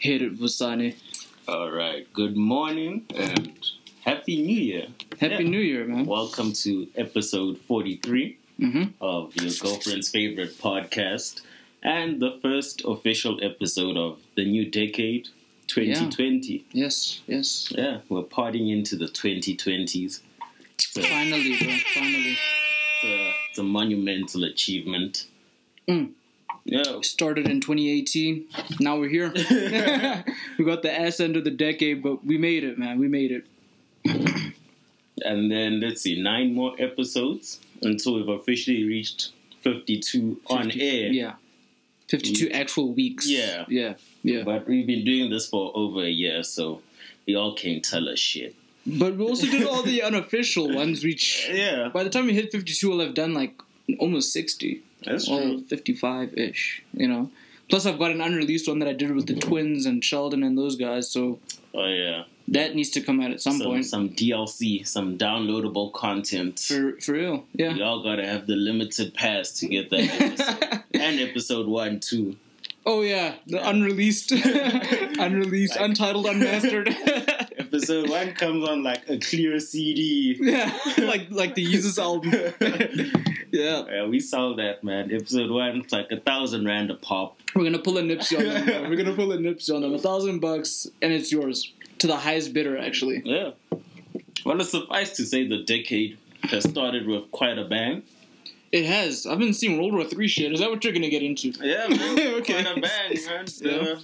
Hit it, Vusani. All right. Good morning and happy New Year. Happy Yeah. New Year, man. Welcome to episode 43 hmm of your girlfriend's favorite podcast and the first official episode of the new decade, 2020. Yes, yes. Yeah, we're partying into the 2020s. So Finally, bro. Finally. it's a, it's a monumental achievement. Mm. Yeah. Started in 2018. Now we're here. we got the ass end of the decade, but we made it, man. We made it. And then let's see, nine more episodes until we've officially reached 52 on air. Yeah. 52 actual weeks. Yeah. Yeah. Yeah. But we've been doing this for over a year, so y'all can't tell us shit. But we also did all the unofficial ones, which Yeah, by the time we hit 52, we'll have done like almost 60. That's true. 55 ish, you know. Plus, I've got an unreleased one that I did with the mm-hmm. twins and Sheldon and those guys, so Oh yeah, that needs to come out at some, some, point. some DLC, some downloadable content. For, for real, yeah. Y'all gotta have the limited pass to get that episode. and episode one too. oh, yeah, the unreleased, unreleased, Like- untitled, unmastered. Episode one comes on like a clear CD. yeah, like like the Jesus album. Yeah, Yeah, we saw that man. Episode one, it's like a thousand rand a pop. we're gonna pull a Nipsey on them. bro. We're gonna pull a Nipsey on them. A thousand bucks, and it's yours to the highest bidder, actually. Yeah. Well, it's suffice to say the decade has started with quite a bang. It has. I've been seeing World War Three shit. Is that what you're gonna get into? Yeah, man. Okay. Quite a bang, man. Yeah. Uh,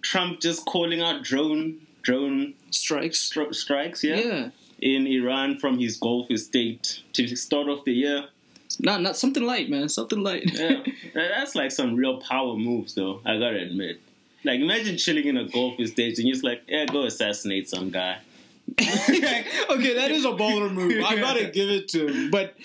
Trump just calling out drone drone Strikes. stri- strikes, yeah, yeah. in Iran from his Gulf estate to start off the year. Not not something light, man. Something light. Yeah, that's like some real power moves, though. I gotta admit. Like, imagine chilling in a Gulf stage and you're just like, yeah, go assassinate some guy. okay, that is a baller move. I gotta give it to him. But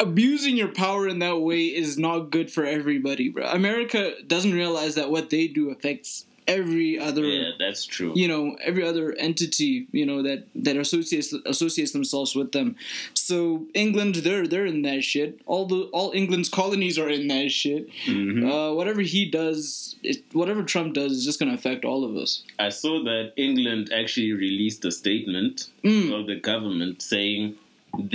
abusing your power in that way is not good for everybody, bro. America doesn't realize that what they do affects every other Yeah, that's true. you know every other entity you know that that associates associates themselves with them so england they're they're in that shit all the all england's colonies are in that shit Mhm. uh, whatever he does it, whatever trump does is just going to affect all of us I saw that England actually released a statement Mm. of the government saying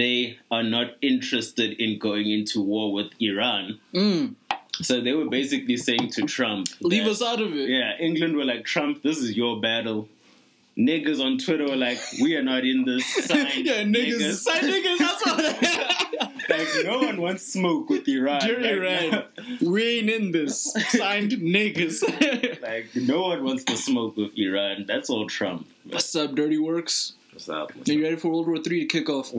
they are not interested in going into war with Iran. mm. So they were basically saying to Trump, leave that- us out of it Yeah, England were like, Trump, this is your battle. Niggas on Twitter were like, we are not in this. Signed, yeah niggas sign niggas that's what like, no one wants smoke with Iran. Dear Like, we ain't in this. Signed niggas. like, no one wants to smoke with Iran. That's all Trump. What's up, Dirty Works? What's up? Are you ready for World War Three to kick off?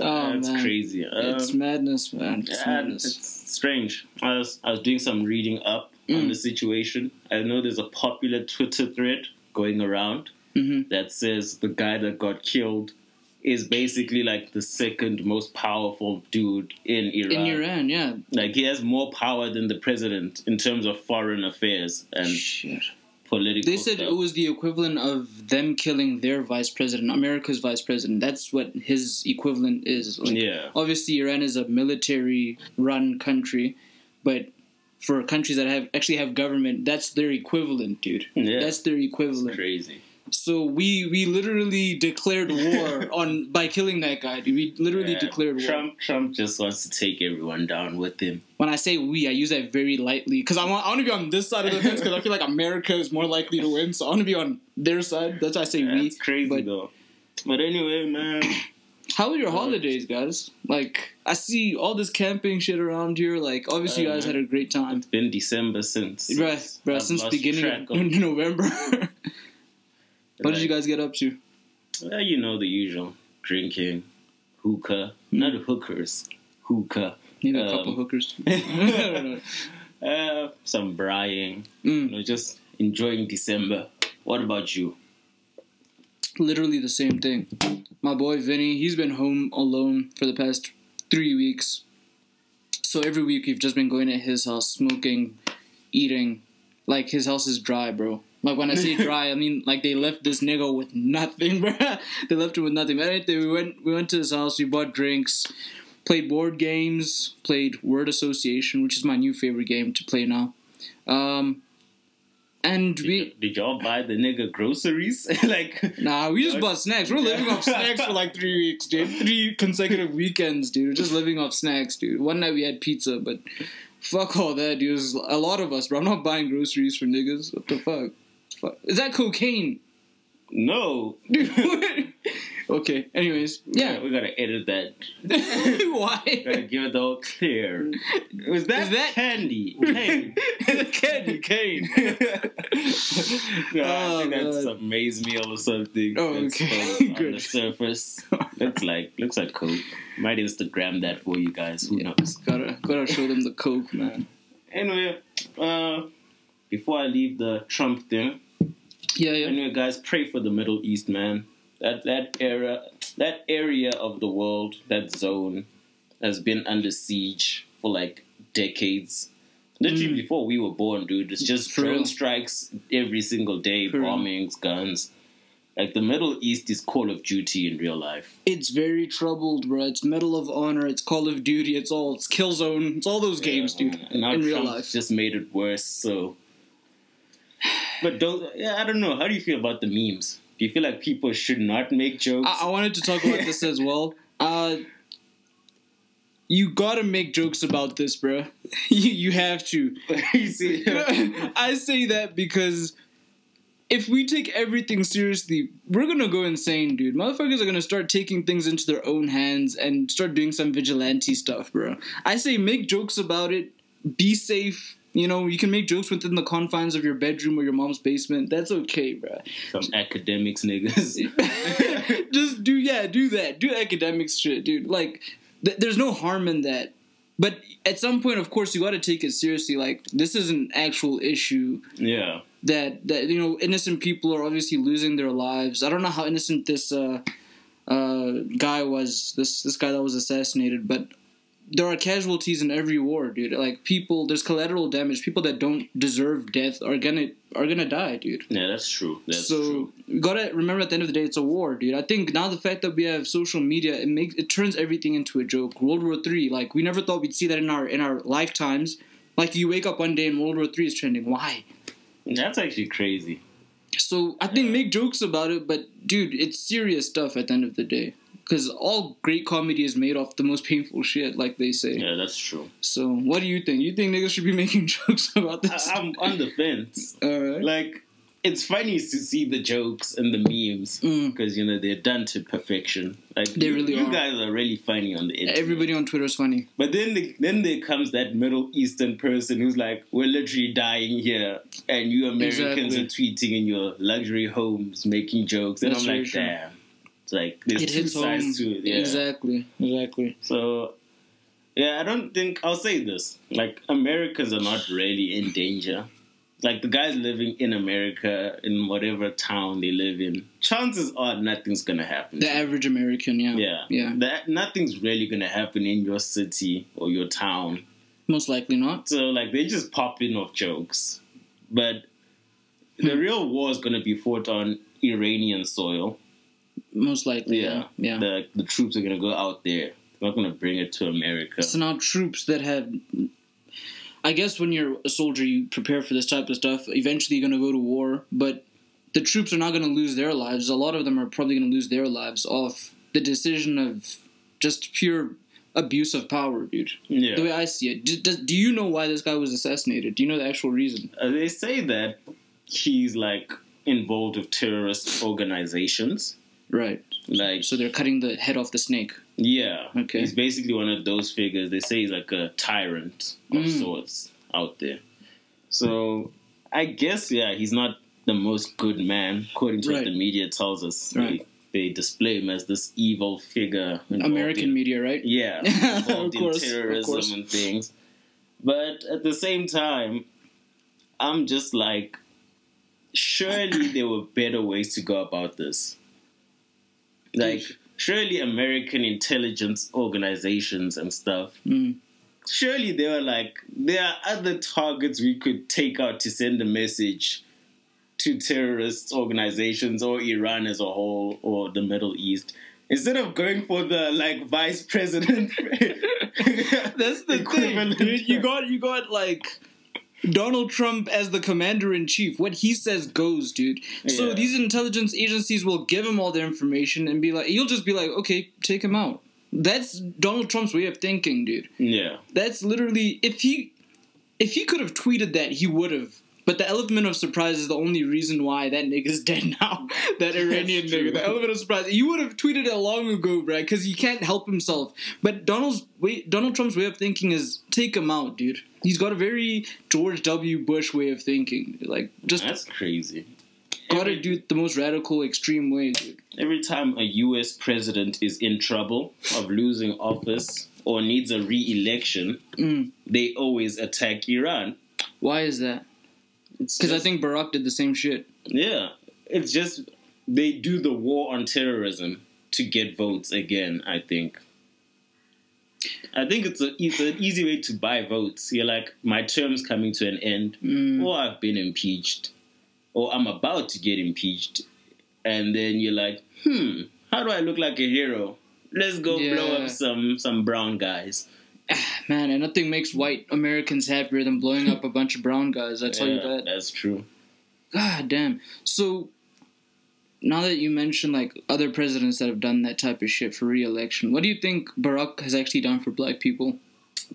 Oh man, crazy. it's Um, madness, man. It's madness. it's strange. I was I was doing some reading up on Mm. the situation. I know there's a popular Twitter thread going around Mhm. that says the guy that got killed is basically like the second most powerful dude in Iran. In Iran, yeah. Like he has more power than the president in terms of foreign affairs and Shit. Political. They said stuff. it was the equivalent of them killing their vice president, America's vice president. That's what his equivalent is. Like, yeah. Obviously, Iran is a military-run country, but for countries that have actually have government, that's their equivalent, dude. Yeah. That's their equivalent. crazy. So we we literally declared war on by killing that guy. Dude. We literally Yeah. declared war. Trump Trump just wants to take everyone down with him. When I say we, I use that very lightly because I want I want to be on this side of the fence because I feel like America is more likely to win. So I want to be on their side. That's why I say we. That's crazy but- though. But anyway, man. How are your holidays, guys? Like I see all this camping shit around here. Like obviously you guys had a great time, It's been December since. bruh. bruh I've since beginning track of November. what did you guys get up to? Well, you know the usual: drinking, hookah, not hookers, hookah. Need a Um, couple hookers. I don't know. Uh, some. You Mm, know, just enjoying December. What about you? literally the same thing. My boy Vinny, he's been home alone for the past three weeks. So every week we've just been going to his house, smoking, eating. Like his house is dry, bro. Like when I say dry, I mean like they left this nigga with nothing, bro. they left him with nothing. But anything, we went we went to his house, we bought drinks, played board games, played word association, which is my new favorite game to play now. Um, And Did, we did y'all buy the nigga groceries? like, Nah, we just bought snacks. We're living off snacks for like three weeks, dude. Three consecutive weekends, dude. We're just living off snacks, dude. One night we had pizza, but fuck all that, dude. There's a lot of us, bro. I'm not buying groceries for niggas. What the fuck? Fuck. Is that cocaine? no. Okay. Anyways, yeah. we gotta edit that. Why? Gotta give it all clear. Was that, Is that- candy? Cane. Candy cane. no, Oh, I think that's God. some maize meal or something. Oh, okay. on- on Good. the surface. looks like looks like coke. Might Instagram that for you guys. Who knows? Gotta gotta show them the coke, man. Anyway, uh, before I leave the Trump thing, Yeah, yeah. anyway, guys, pray for the Middle East, man. That that era, that area of the world, that zone, has been under siege for like decades. Literally Mm. before we were born, dude. It's just For drone strikes every single day, real. bombings, guns. Like the Middle East is Call of Duty in real life. It's very troubled, bro. It's Medal of Honor. It's Call of Duty. It's all. It's Killzone. It's all those games, dude. in real Trump life. just made it worse. So, but don't. Yeah, I don't know. How do you feel about the memes? Do you feel like people should not make jokes? I, I wanted to talk about this as well. Uh, you gotta make jokes about this, bro. you you have to. you see, I say that because if we take everything seriously, we're gonna go insane, dude. Motherfuckers are gonna start taking things into their own hands and start doing some vigilante stuff, bro. I say make jokes about it. Be safe. You know, you can make jokes within the confines of your bedroom or your mom's basement. That's okay, bro. some academics niggas. Just do yeah, do that. Do academics shit, dude. Like, th- there's no harm in that. But at some point, of course, you got to take it seriously. Like, this is an actual issue yeah, that that you know innocent people are obviously losing their lives. I don't know how innocent this uh, uh, guy was. This this guy that was assassinated, but there are casualties in every war, dude. Like people, there's collateral damage. People that don't deserve death are gonna are gonna die, dude. yeah, that's true. That's so true. we gotta remember at the end of the day, it's a war, dude. I think now the fact that we have social media, it makes it turns everything into a joke. World War Three, like we never thought we'd see that in our in our lifetimes. Like you wake up one day and World War Three is trending. Why? That's actually crazy. So I think make jokes about it, but dude, it's serious stuff at the end of the day. Because all great comedy is made off the most painful shit, like they say. Yeah, that's true. So what do you think? You think niggas should be making jokes about this? I, I'm on the fence. Alright. Like, it's funny to see the jokes and the memes Mm. because you know they're done to perfection. Like They you, really you are. guys are really funny on the internet. Everybody on Twitter is funny. But then, the, then there comes that Middle Eastern person who's like, "We're literally dying here, and you Americans Exactly. are tweeting in your luxury homes, making jokes." And That's I'm like, true. "Damn!" Like there's It two hits home. to it. Yeah. Exactly. Exactly. So, yeah, I don't think I'll say this. Like, Americans are not really in danger. Like the guys living in America, in whatever town they live in, chances are nothing's gonna happen. The average American, yeah. Yeah. Yeah. That nothing's really gonna happen in your city or your town. Most likely not. So like they just pop in off jokes. But the Hmm. real war is gonna be fought on Iranian soil. Most likely, yeah. Yeah. Yeah. The the troops are gonna go out there. They're not gonna bring it to America. So now troops that have I guess when you're a soldier you prepare for this type of stuff. Eventually you're gonna go to war, but the troops are not gonna lose their lives. A lot of them are probably gonna lose their lives off the decision of just pure abuse of power, dude. yeah. The way I see it. Do, does, do you know why this guy was assassinated? Do you know the actual reason? Uh, they say that he's like involved with terrorist organizations. Right. Like So they're cutting the head off the snake. yeah, Okay. he's basically one of those figures. They say he's like a tyrant of Mm. sorts out there. So I guess yeah, he's not the most good man according to what the media tells us. Right. They, they display him as this evil figure. American in- media, right? yeah, Of involved course, in terrorism course. and things. But at the same time, I'm just like, surely there were better ways to go about this. Like, surely American intelligence organizations and stuff, Mm. surely they were like, there are other targets we could take out to send a message to terrorist organizations or Iran as a whole or the Middle East. Instead of going for the like vice president, That's the thing, dude. You got you got like Donald Trump as the commander in chief. What he says goes, dude. So these intelligence agencies will give him all the information and be like, you'll just be like, okay, take him out. That's Donald Trump's way of thinking, dude. Yeah. That's literally if he if he could have tweeted that, he would have. But the element of surprise is the only reason why that nigga's dead now. that Iranian nigga. The element of surprise. You would have tweeted it long ago, bruh, because he can't help himself. But Donald's way, Donald Trump's way of thinking is take him out, dude. He's got a very George W. Bush way of thinking. Like just That's crazy. gotta Every, do it the most radical, extreme way, dude. every time a US president is in trouble of losing office or needs a re election, Mm. they always attack Iran. Why is that? It's Because I think Barack did the same shit. Yeah. It's just they do the war on terrorism to get votes again, I think. I think it's a it's an easy way to buy votes. You're like, my term's coming to an end, Mm. or I've been impeached, or I'm about to get impeached, and then you're like, hmm, how do I look like a hero? Let's go blow up some some brown guys. Man, and nothing makes white Americans happier than blowing up a bunch of brown guys. I tell you Yeah, that. that's true. God damn. So now that you mention like other presidents that have done that type of shit for re-election, what do you think Barack has actually done for black people?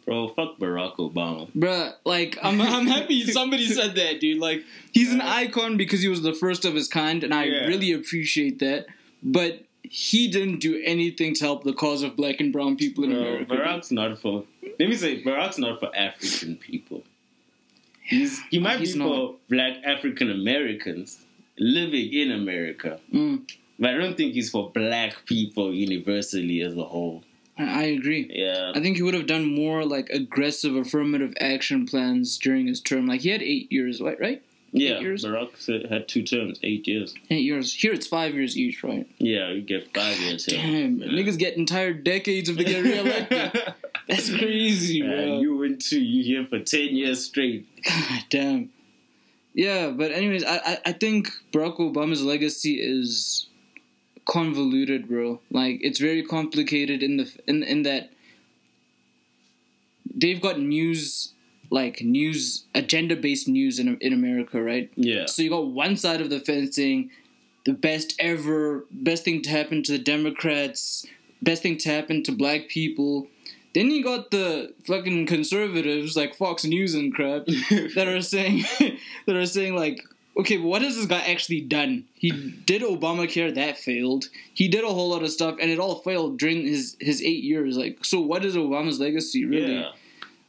Bro, fuck Barack Obama. Bruh, like I'm I'm happy somebody said that, dude. Like he's an icon because he was the first of his kind, and I Yeah. really appreciate that. But he didn't do anything to help the cause of black and brown people in Bro, America. Barack's not for. Let me say, Barack's not for African people. He's he might He's be not. for Black African Americans living in America, Mm, but I don't think he's for Black people universally as a whole. I, agree. Yeah, I think he would have done more like aggressive affirmative action plans during his term. Like he had eight years, right? Right? Yeah. years? Barack had two terms, eight years. Eight years. Here it's five years each, right? Yeah, you get five years. here. Damn, niggas get entire decades if they get reelected. That's crazy, Yeah, bro. you went to you here for ten years straight. God damn. Yeah, but anyways, I, I I think Barack Obama's legacy is convoluted, bro. Like it's very complicated in the in in that they've got news like news agenda based news in in America, right? Yeah, So you got one side of the fence saying the best ever, best thing to happen to the Democrats, best thing to happen to black people. Then you got the fucking conservatives like Fox News and crap that are saying that are saying like, okay, but what has this guy actually done? He did Obamacare, that failed. He did a whole lot of stuff, and it all failed during his his eight years. Like, so what is Obama's legacy really? yeah.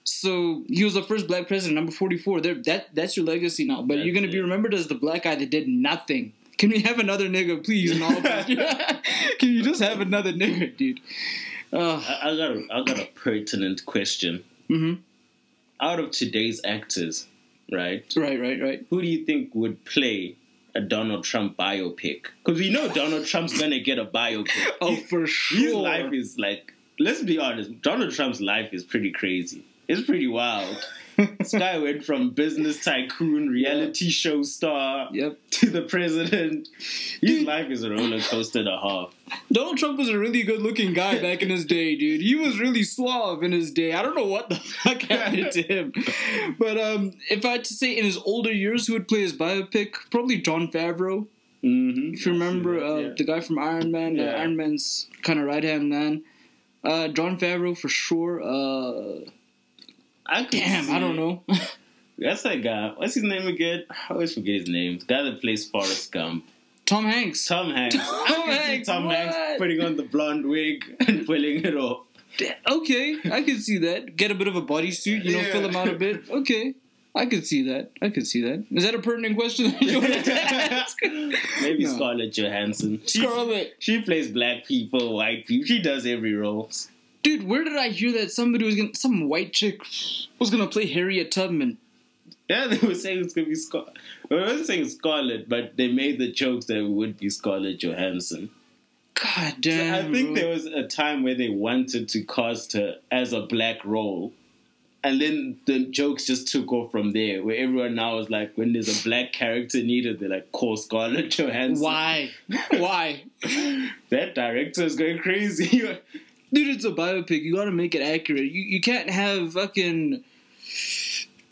So he was the first black president, number forty-four. There, that that's your legacy now. But you're gonna be remembered as the black guy that did nothing. Can we have another nigga, please? In all of? Can you just have another nigga, dude? Uh, I, I got a, I got a pertinent question. hmm Out of today's actors, right? Right, right, right. who do you think would play a Donald Trump biopic? Because we know Donald Trump's gonna get a biopic. Oh, for sure. His life is like, let's be honest, Donald Trump's life is pretty crazy. It's pretty wild. this guy went from business tycoon, reality show star, Yep. to the president. His life is a roller coaster and a half. Donald Trump was a really good-looking guy back in his day, dude. He was really suave in his day. I don't know what the fuck happened to him, but um, if I had to say in his older years, who would play his biopic? Probably Jon Favreau. Mm-hmm. If you remember uh, yeah. the guy from Iron Man, uh, Iron Man's kind of right hand man. Uh, Jon Favreau for sure. Uh, I could damn, I don't know. That's that guy. What's his name again? I always forget his name. The guy that plays Forrest Gump. Tom Hanks. Tom Hanks. Tom I can see Hanks, Tom what? Hanks putting on the blonde wig and pulling it off. Okay, I can see that. Get a bit of a bodysuit, you know, Yeah. fill him out a bit. Okay, I could see that. I could see that. Is that a pertinent question that you wanted to ask? Maybe No. Scarlett Johansson. She, Scarlett. she plays black people, white people. She does every role. Dude, where did I hear that somebody was gonna, some white chick was gonna play Harriet Tubman? Yeah, they were saying it's gonna be Scarlett. Well, I wasn't saying Scarlett, but they made the jokes that it would be Scarlett Johansson. God So damn. I think there was a time where they wanted to cast her as a black role. And then the jokes just took off from there, where everyone now is like, when there's a black character needed, they're like, call Scarlett Johansson. Why? Why? That director is going crazy. Dude, it's a biopic. You gotta make it accurate. You you can't have fucking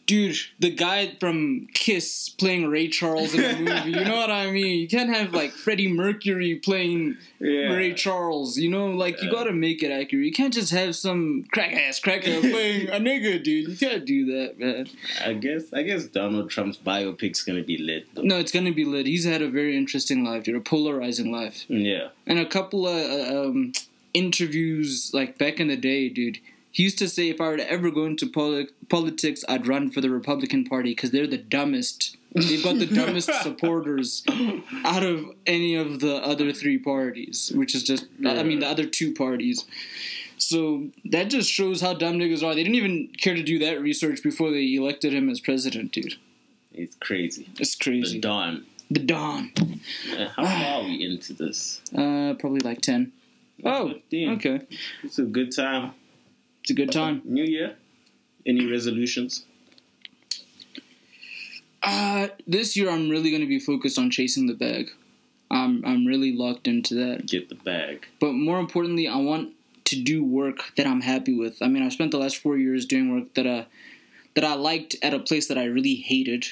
dude, the guy from Kiss playing Ray Charles in a movie. you know what I mean? You can't have like Freddie Mercury playing Yeah. Ray Charles. You know, like you gotta make it accurate. You can't just have some crack ass cracker playing a nigga, dude. You can't do that, man. I guess I guess Donald Trump's biopic's gonna be lit. Though. No, it's gonna be lit. He's had a very interesting life, dude. A polarizing life, Yeah. and a couple of uh, um, interviews like back in the day, dude. He used to say, if I were to ever go into poli- politics, I'd run for the Republican Party because they're the dumbest. They've got the dumbest supporters out of any of the other three parties, which is just, I mean, the other two parties. So that just shows how dumb niggas are. They didn't even care to do that research before they elected him as president, dude. It's crazy. It's crazy. The dawn. The Dawn. How far are we into this? Uh, probably like 10. Oh, 15. okay. It's a good time. It's a good time. New Year. Any resolutions? Uh, this year I'm really going to be focused on chasing the bag. I'm I'm really locked into that. Get the bag. But more importantly, I want to do work that I'm happy with. I mean, I've spent the last four years doing work that uh that I liked at a place that I really hated.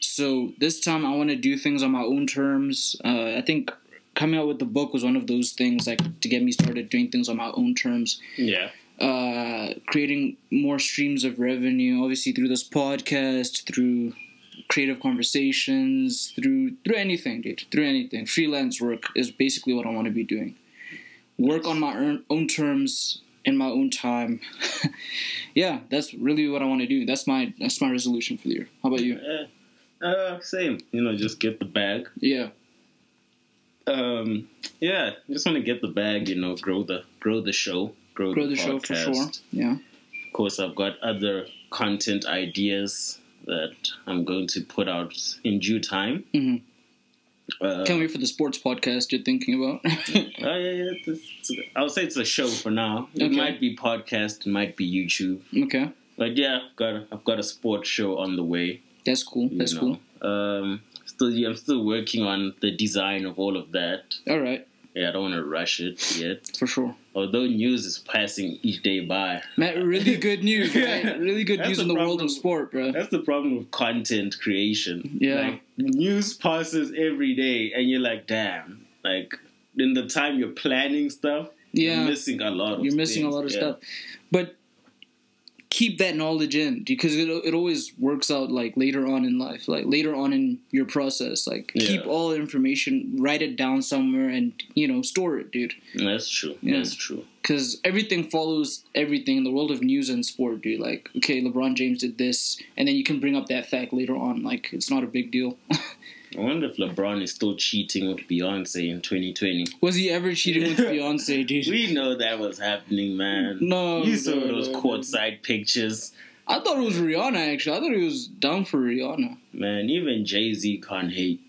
So this time I want to do things on my own terms. Uh, I think coming out with the book was one of those things like to get me started doing things on my own terms. Yeah. uh, creating more streams of revenue, obviously through this podcast, through creative conversations, through through anything, dude, through anything. Freelance work is basically what I want to be doing. Work on my own, own terms in my own time. yeah, that's really what I want to do. That's my that's my resolution for the year. How about you? Uh, uh, same. You know, just get the bag. Yeah, Um, yeah, just want to get the bag. You know, grow the grow the show, grow, grow the, the show for sure. Yeah, Of course, I've got other content ideas that I'm going to put out in due time. Mm-hmm. Uh, can't wait for the sports podcast you're thinking about. Oh yeah, yeah. It's, it's- I would say it's a show for now. It Okay. might be podcast, it might be YouTube, okay, but yeah, I've got a, I've got a sports show on the way. that's cool. That's know. Um, still, I'm still working on the design of all of that. All right, Yeah, I don't want to rush it yet. for sure. Although news is passing each day by. Matt, really good news, right? Really good news the in the world of sport, bro. That's the problem with content creation. Yeah. Like news passes every day and you're like, damn. Like in the time you're planning stuff, Yeah. you're missing a lot of You're missing a lot of Yeah. stuff, but keep that knowledge in because it, it always works out like later on in life, like later on in your process. Like keep all the information, write it down somewhere, and you know store it, dude. That's true. Yeah. That's true. Because everything follows everything in the world of news and sport, dude. Like, okay, LeBron James did this, and then you can bring up that fact later on. Like, it's not a big deal. I wonder if LeBron is still cheating with Beyonce in 2020. Was he ever cheating with Beyonce, dude? We know that was happening, man. No, You saw no, those no, no. courtside pictures. I thought it was Rihanna. Actually, I thought he was down for Rihanna. Man, even Jay Z can't hate.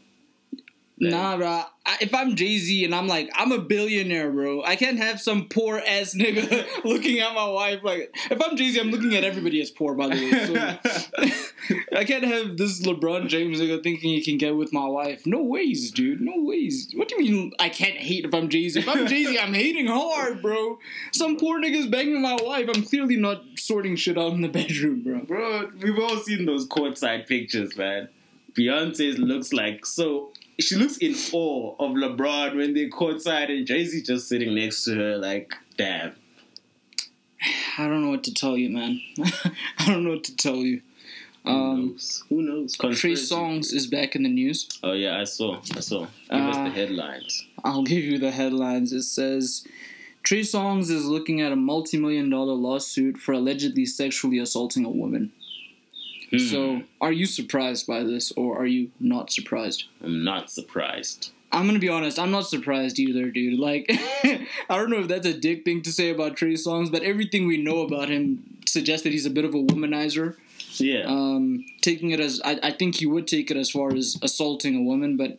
Like- Nah, bro. I, if I'm Jay Z and I'm like, I'm a billionaire, bro. I can't have some poor ass nigga looking at my wife like. If I'm Jay Z, I'm looking at everybody as poor, by the way. So I can't have this LeBron James nigga thinking he can get with my wife. No ways, dude. No ways. What do you mean I can't hate if I'm Jay Z? If I'm Jay Z, I'm hating hard, bro. Some poor nigga's banging my wife. I'm clearly not sorting shit out in the bedroom, bro. Bro, we've all seen those courtside pictures, man. Beyonce looks like so. She looks in awe of LeBron when they're courtside, and Jay Z just sitting next to her, like, damn. I don't know what to tell you, man. I don't know what to tell you. Who Um, knows? Who knows? Trey Songz is back in the news. Oh yeah, I saw. I saw. Give us Uh, the headlines. I'll give you the headlines. It says Trey Songz is looking at a multi million dollar lawsuit for allegedly sexually assaulting a woman. Hmm. So, are you surprised by this or are you not surprised? I'm not surprised. I'm gonna be honest, I'm not surprised either, dude. Like, I don't know if that's a dick thing to say about Trey Songz, but everything we know about him suggests that he's a bit of a womanizer. Yeah. um, taking it as I, I think he would take it as far as assaulting a woman, but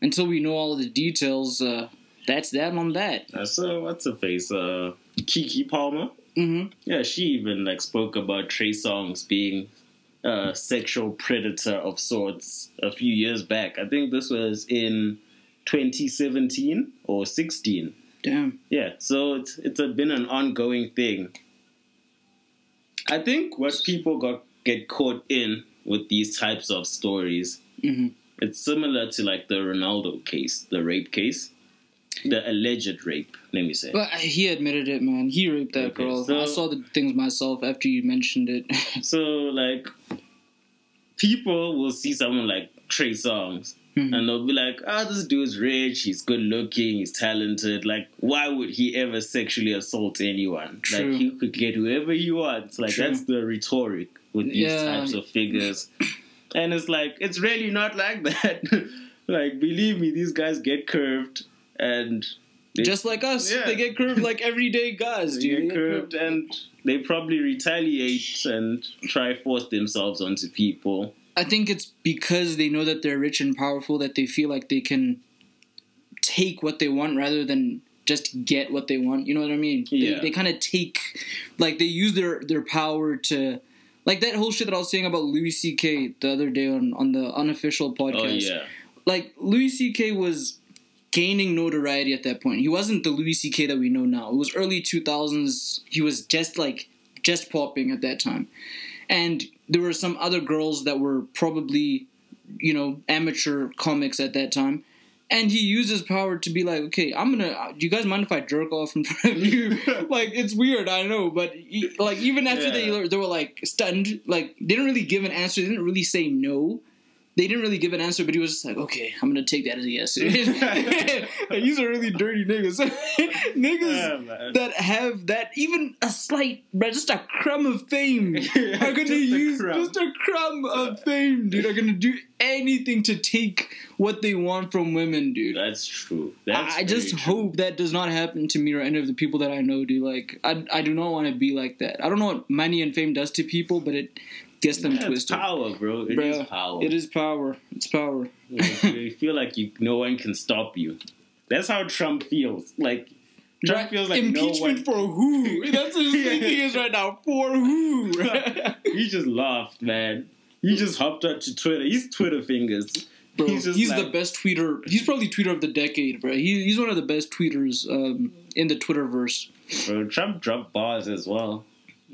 until we know all the details, uh, that's that on that. I saw what's her face, uh, Keke Palmer. hmm Yeah, she even like spoke about Trey Songs being a sexual predator of sorts a few years back. I think this was in 2017 or 16. Damn. Yeah, so it's it's a, been an ongoing thing. I think what people got get caught in with these types of stories. hmm It's similar to like the Ronaldo case, the rape case, the alleged rape. Let me say. But he admitted it, man. He raped that Okay, girl. so- I saw the things myself after you mentioned it. So like, people will see someone like Trey Songz. Mhm. And they'll be like, "Ah, this dude's rich. He's good looking. He's talented. Like, why would he ever sexually assault anyone? True. Like, he could get whoever he wants. Like, True. that's the rhetoric with these Yeah. types of figures. and it's like, it's really not like that. like, believe me, these guys get curved, and Just like us, Yeah. they get curved like everyday guys, they dude. get They get curved, and they probably retaliate and try force themselves onto people. I think it's because they know that they're rich and powerful that they feel like they can take what they want rather than just get what they want. You know what I mean? Yeah. They, they kind of take, like, they use their, their power to. Like that whole shit that I was saying about Louis C.K. the other day on, on the unofficial oh, podcast. Oh yeah, Like, Louis C.K. was gaining notoriety at that point. He wasn't the Louis C.K. that we know now. It was early 2000s. He was just, like, just popping at that time. And there were some other girls that were probably, you know, amateur comics at that time. And he used his power to be like, okay, I'm gonna. Do you guys mind if I jerk off in front of you? like, it's weird, I know, but he, like even after Yeah. they they were like stunned, like they didn't really give an answer. They didn't really say no. They didn't really give an answer, but he was just like, okay, I'm gonna take that as a yes. Like, These are really dirty niggas. niggas Yeah, that have that even a slight, just a crumb of fame Yeah, are gonna use crumb. just a crumb of fame, dude. Are gonna do anything to take what they want from women, dude. That's true. That's I, I just true. hope that does not happen to me or any of the people that I know, dude. Like, I, I do not want to be like that. I don't know what money and fame does to people, but it gets them Yeah, it's twisted. power, bro. It is Bruh, power. It is power. It's power. Like, you feel like you, no one can stop you. That's how Trump feels. Like Trump feels like no Impeachment one. for who? That's what his thinking is right now. For who? he just laughed, man. He just hopped up to Twitter. He's Twitter fingers. Bro, He's he's, just the best tweeter. He's probably tweeter of the decade, bro. He, he's one of the best tweeters um, in the Twitterverse. Bro, Trump dropped bars as well.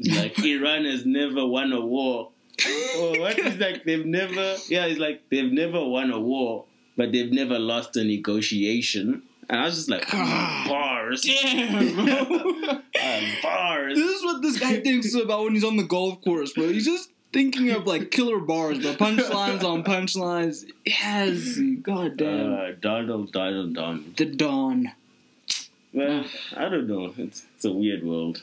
Like Iran has never won a war. Oh, what is like they've never? Yeah, it's like they've never won a war, but they've never lost a negotiation. And I was just like, God. bars, Damn, uh, bars. this is what this guy thinks about when he's on the golf course, bro. He's just thinking of like killer bars, bro. Punchlines on punchlines. Yes, god damn. Uh, Donald, Donald, Donald. the dawn. Well, I don't know. It's it's a weird world.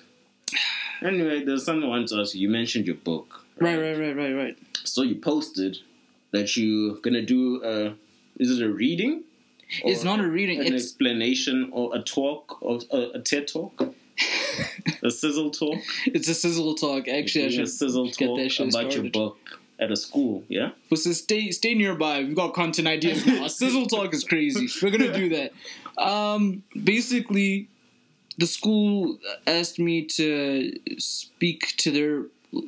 Anyway, there's something I want to ask you. You mentioned your book. Right, right, right, right, right. So you posted that you're gonna do a. Is it a reading? It's not a reading. An It's explanation or a talk or a, a TED talk, a sizzle talk. it's a sizzle talk. Actually, I should a sizzle get talk that shit about your book at a school. Yeah. But so stay stay nearby. We've got content ideas now. Sizzle talk is crazy. We're gonna do that. Um, basically, the school asked me to speak to their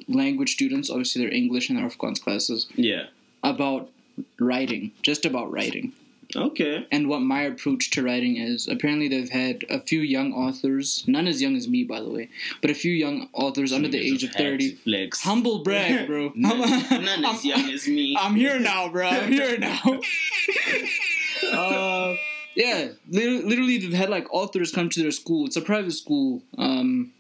language students, obviously their English and their Afrikaans classes, Yeah. about writing, just about writing, Okay. and what my approach to writing is. Apparently, they've had a few young authors, none as young as me, by the way, but a few young authors under the age of just had to thirty. Flex. Humble brag, bro. none, none as young as me. I'm here now, bro. I'm here now. uh, yeah, literally, literally, they've had like authors come to their school. It's a private school um,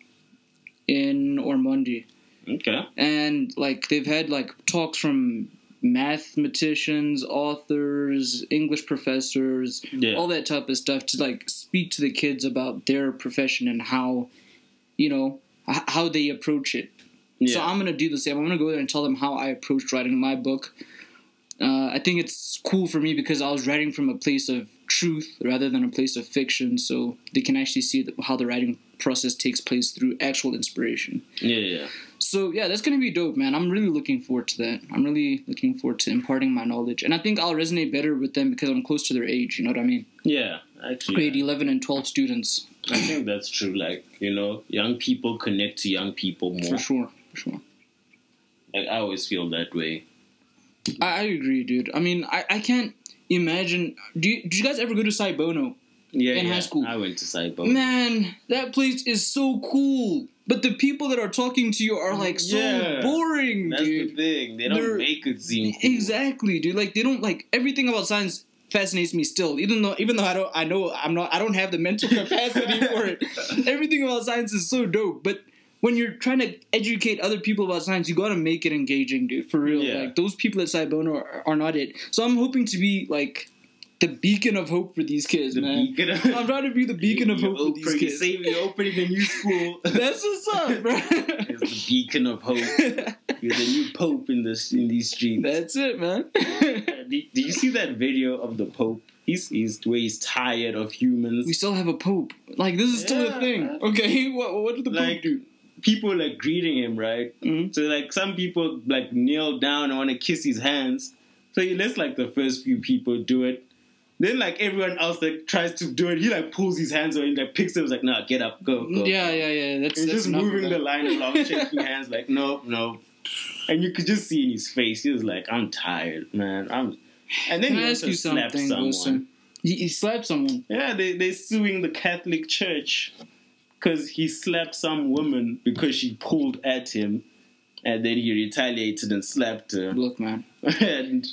in Ormonde, Okay. and like they've had like talks from mathematicians, authors, English professors, Yeah. all that type of stuff to like speak to the kids about their profession and how, you know, h- how they approach it. yeah. So I'm gonna do the same. I'm gonna go there and tell them how I approached writing my book. Uh, I think it's cool for me because I was writing from a place of truth rather than a place of fiction, so they can actually see how the writing process takes place through actual inspiration. yeah. Yeah. So yeah, that's gonna be dope, man. I'm really looking forward to that. I'm really looking forward to imparting my knowledge, and I think I'll resonate better with them because I'm close to their age. You know what I mean? Yeah. Actually. Grade 11 and 12 students, I think that's true. Like, you know, young people connect to young people more. for sure, for sure. Like, I always feel that way. I, I agree, dude. I mean, I, I can't imagine. Do you, did you guys ever go to Sci-Bono? Yeah, In yeah. high school. I went to Cyber. Man, that place is so cool. But the people that are talking to you are mm, like so Yeah. boring, That's dude. the thing. They don't They're- make it seem cool. Exactly, dude. Like they don't like everything about science fascinates me still. Even though even though I don't I know I'm not I don't have the mental capacity for it. Everything about science is so dope. But when you're trying to educate other people about science, you gotta make it engaging, dude. For real. Yeah. Like those people at Sci-Bono are, are not it. So I'm hoping to be like the beacon of hope for these kids, The man. of- I'm trying to be the beacon of hope for these opening- kids. Say you're opening a new school. That's what's up, bro. It's the beacon of hope. You're the new pope in this in these streets. That's it, man. do, you see that video of the pope? He's he's where he's tired of humans. we still have a pope. Like this is still a thing. man. Okay, what what did the like pope do? people like greeting him, right? Mhm. So like some people like kneel down and want to kiss his hands. So he lets like the first few people do it. Then like everyone else like tries to do it. He like pulls his hands away and like picks them. He's like, nah, get up, go, go. Yeah, yeah, yeah. That's, that's just moving the line along, shaking hands, like, no, no. And you could just see in his face, he was like, I'm tired, man. I'm and then Can he also you slapped someone. Wilson? He, he slapped someone. Yeah, they they suing the Catholic Church because he slapped some woman because she pulled at him, and then he retaliated and slapped her. Look, man. and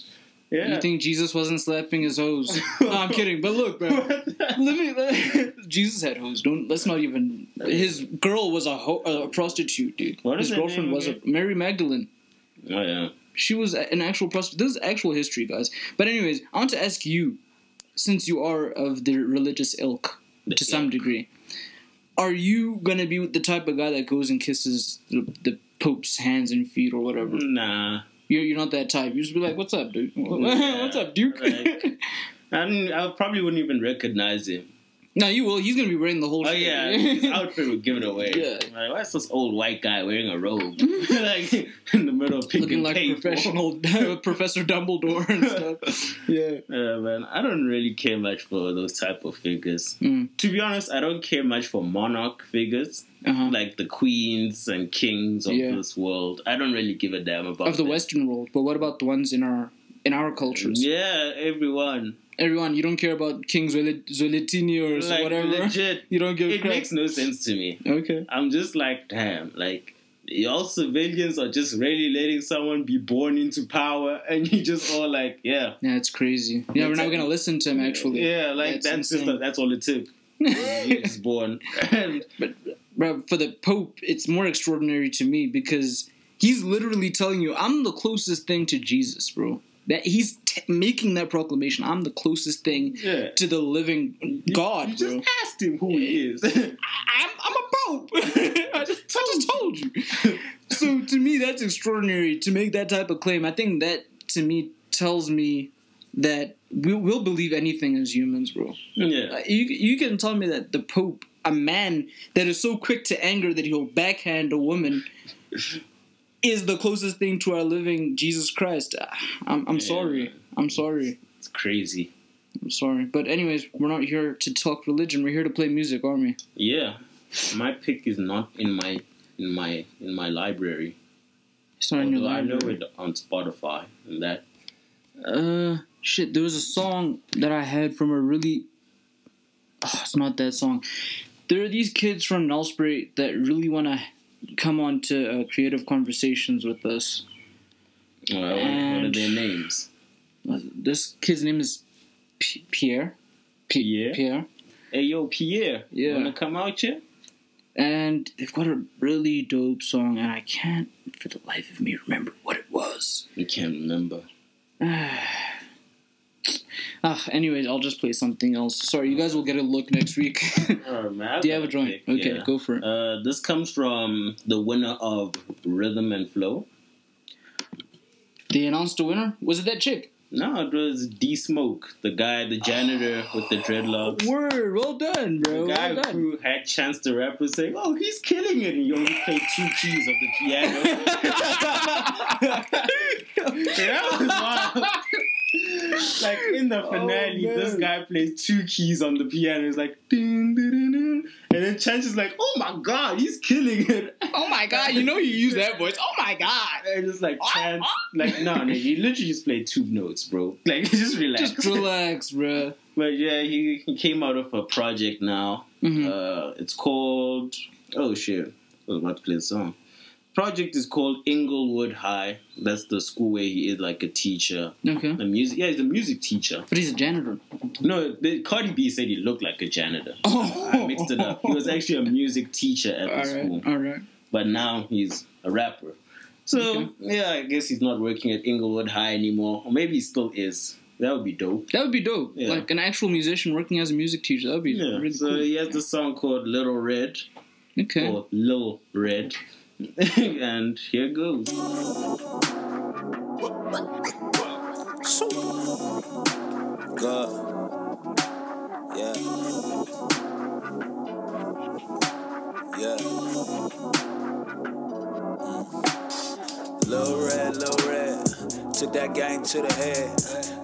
yeah, You think Jesus wasn't slapping his hose? no, I'm kidding. But look, bro. Let me. Let, Jesus had hose. Don't. Let's not even. His girl was a, ho, a prostitute, dude. What his is girlfriend was a? Mary Magdalene. oh yeah, She was an actual prostitute. This is actual history, guys. But anyways, I want to ask you, since you are of the religious ilk The to some degree, are you gonna be the type of guy that goes and kisses the, the Pope's hands and feet or whatever? nah. You're, you're not that type. You just be like, "What's up, dude? Yeah, What's up, Duke?" like- I, I probably wouldn't even recognize him. No, you will. He's gonna be wearing the whole. Oh shit. yeah, his outfit would give it away. Yeah. like, why's this old white guy wearing a robe, like in the middle of pink looking like professional Professor Dumbledore and stuff. Yeah. Yeah, man, I don't really care much for those type of figures. Mm. To be honest, I don't care much for monarch figures Uh-huh. like the queens and kings of Yeah. this world. I don't really give a damn about Of the them. Western world, but what about the ones in our in our cultures? Yeah, everyone. Everyone, you don't care about King Zwelithini or Like whatever. legit, You don't give a it crap. makes no sense to me. okay. I'm just like, damn, like y'all civilians are just really letting someone be born into power, and you just all like, yeah, Yeah, it's crazy. Yeah, we're not gonna listen to him actually. yeah, like That's that's, just insane. that's all it took. He was born, But bro, for the Pope, it's more extraordinary to me because he's literally telling you, "I'm the closest thing to Jesus, bro." That he's t- making that proclamation. I'm the closest thing yeah. to the living God, you bro. just asked him who he is. I'm, I'm a pope. I just, I just told you. so to me, that's extraordinary to make that type of claim. I think that to me tells me that we'll, we'll believe anything as humans, bro. yeah. Uh, You you can tell me that the pope, a man that is so quick to anger that he'll backhand a woman. Is the closest thing to our living Jesus Christ. I'm, I'm Yeah. sorry. I'm sorry. It's crazy. I'm sorry. But anyways, we're not here to talk religion. We're here to play music, aren't we? Yeah. My pick is not in my in my in my library. It's not in your Although I know it on Spotify and that. Uh, shit. There was a song that I had from a really. Oh, it's not that song. There are these kids from Nelsbury that really want to come on to uh, creative conversations with us. Well, what are their names? This kid's name is P- Pierre. Pierre. Pierre. Hey yo, Pierre. Yeah. Wanna come out here? And they've got a really dope song, and I can't for the life of me remember what it was. You can't remember. Ah, anyways, I'll just play something else. Sorry, you guys will get a look next week. Man. Do you have a joint? pick, Okay, yeah. go for it. Uh, this comes from the winner of Rhythm and Flow. They announced a winner. Was it that chick? No, it was D Smoke, the guy, the janitor with the dreadlocks. Word, well done, bro. The guy well who had chance to rap was saying, "Oh, he's killing it," and he only played two keys of the piano. that was wild. Like in the finale, Oh, this guy plays two keys on the piano. It's like, ding, ding, ding, ding. and then Chance is like, "Oh my god, he's killing it!" Oh my god, you know you use that voice. Oh my god. And it's like Chance, like no, no, he literally just played two notes, bro. Like just relax. Just relax, bro. But yeah, he, he came out of a project now. Mhm. Uh, it's called oh shit, I was about to play a song. Project is called Inglewood High. That's the school where he is like a teacher. Okay. A music, yeah, he's a music teacher. But he's a janitor. No, the, Cardi B said he looked like a janitor. Oh. I mixed it up. He was actually a music teacher at the All school. All right. but now he's a rapper. So Okay. yeah, I guess he's not working at Inglewood High anymore, or maybe he still is. That would be dope. That would be dope. Yeah. Like an actual musician working as a music teacher. That would be Yeah. really so cool. he has the song called Little Red Okay. or Lil Red, and here goes. So Good. Yeah. Yeah. Mm. Lil red, lil red. Took that gang to the head.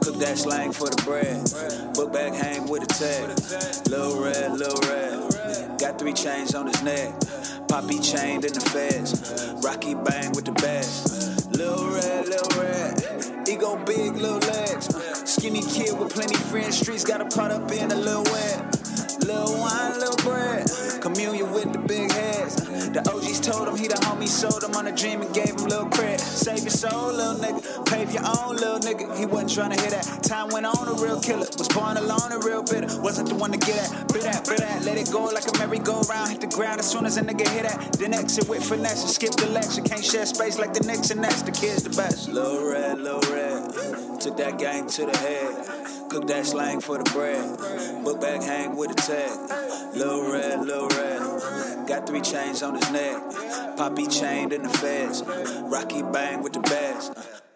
Cook that slang for the bread. Book bag hang with a tag. Lil red, lil red. Got three chains on his neck. Poppy chained in the feds. Rocky bang with the best. Lil red, lil red. Ego big, little legs. Skinny kid with plenty friends. Streets got a pot up in a little wet. Lil wine, lil bread. Communion with the big he the homie, sold him on a dream and gave him little credit. Save your soul, little nigga. Pave your own, little nigga. He wasn't trying to hear that. Time went on, a real killer. Was born alone, a real bitter. Wasn't the one to get at. Bit at, bit at. Let it go like a merry-go-round. Hit the ground as soon as a nigga hit that. Then exit with finesse and skip the lecture. Can't share space like the Knicks and that's the kids the best. Lil red, lil red. Took that gang to the head. Cook that slang for the bread. Book bag hang with a tag. Lil red, lil red. Got three chains on his neck. Poppy chained in the feds. Rocky bang with the bags.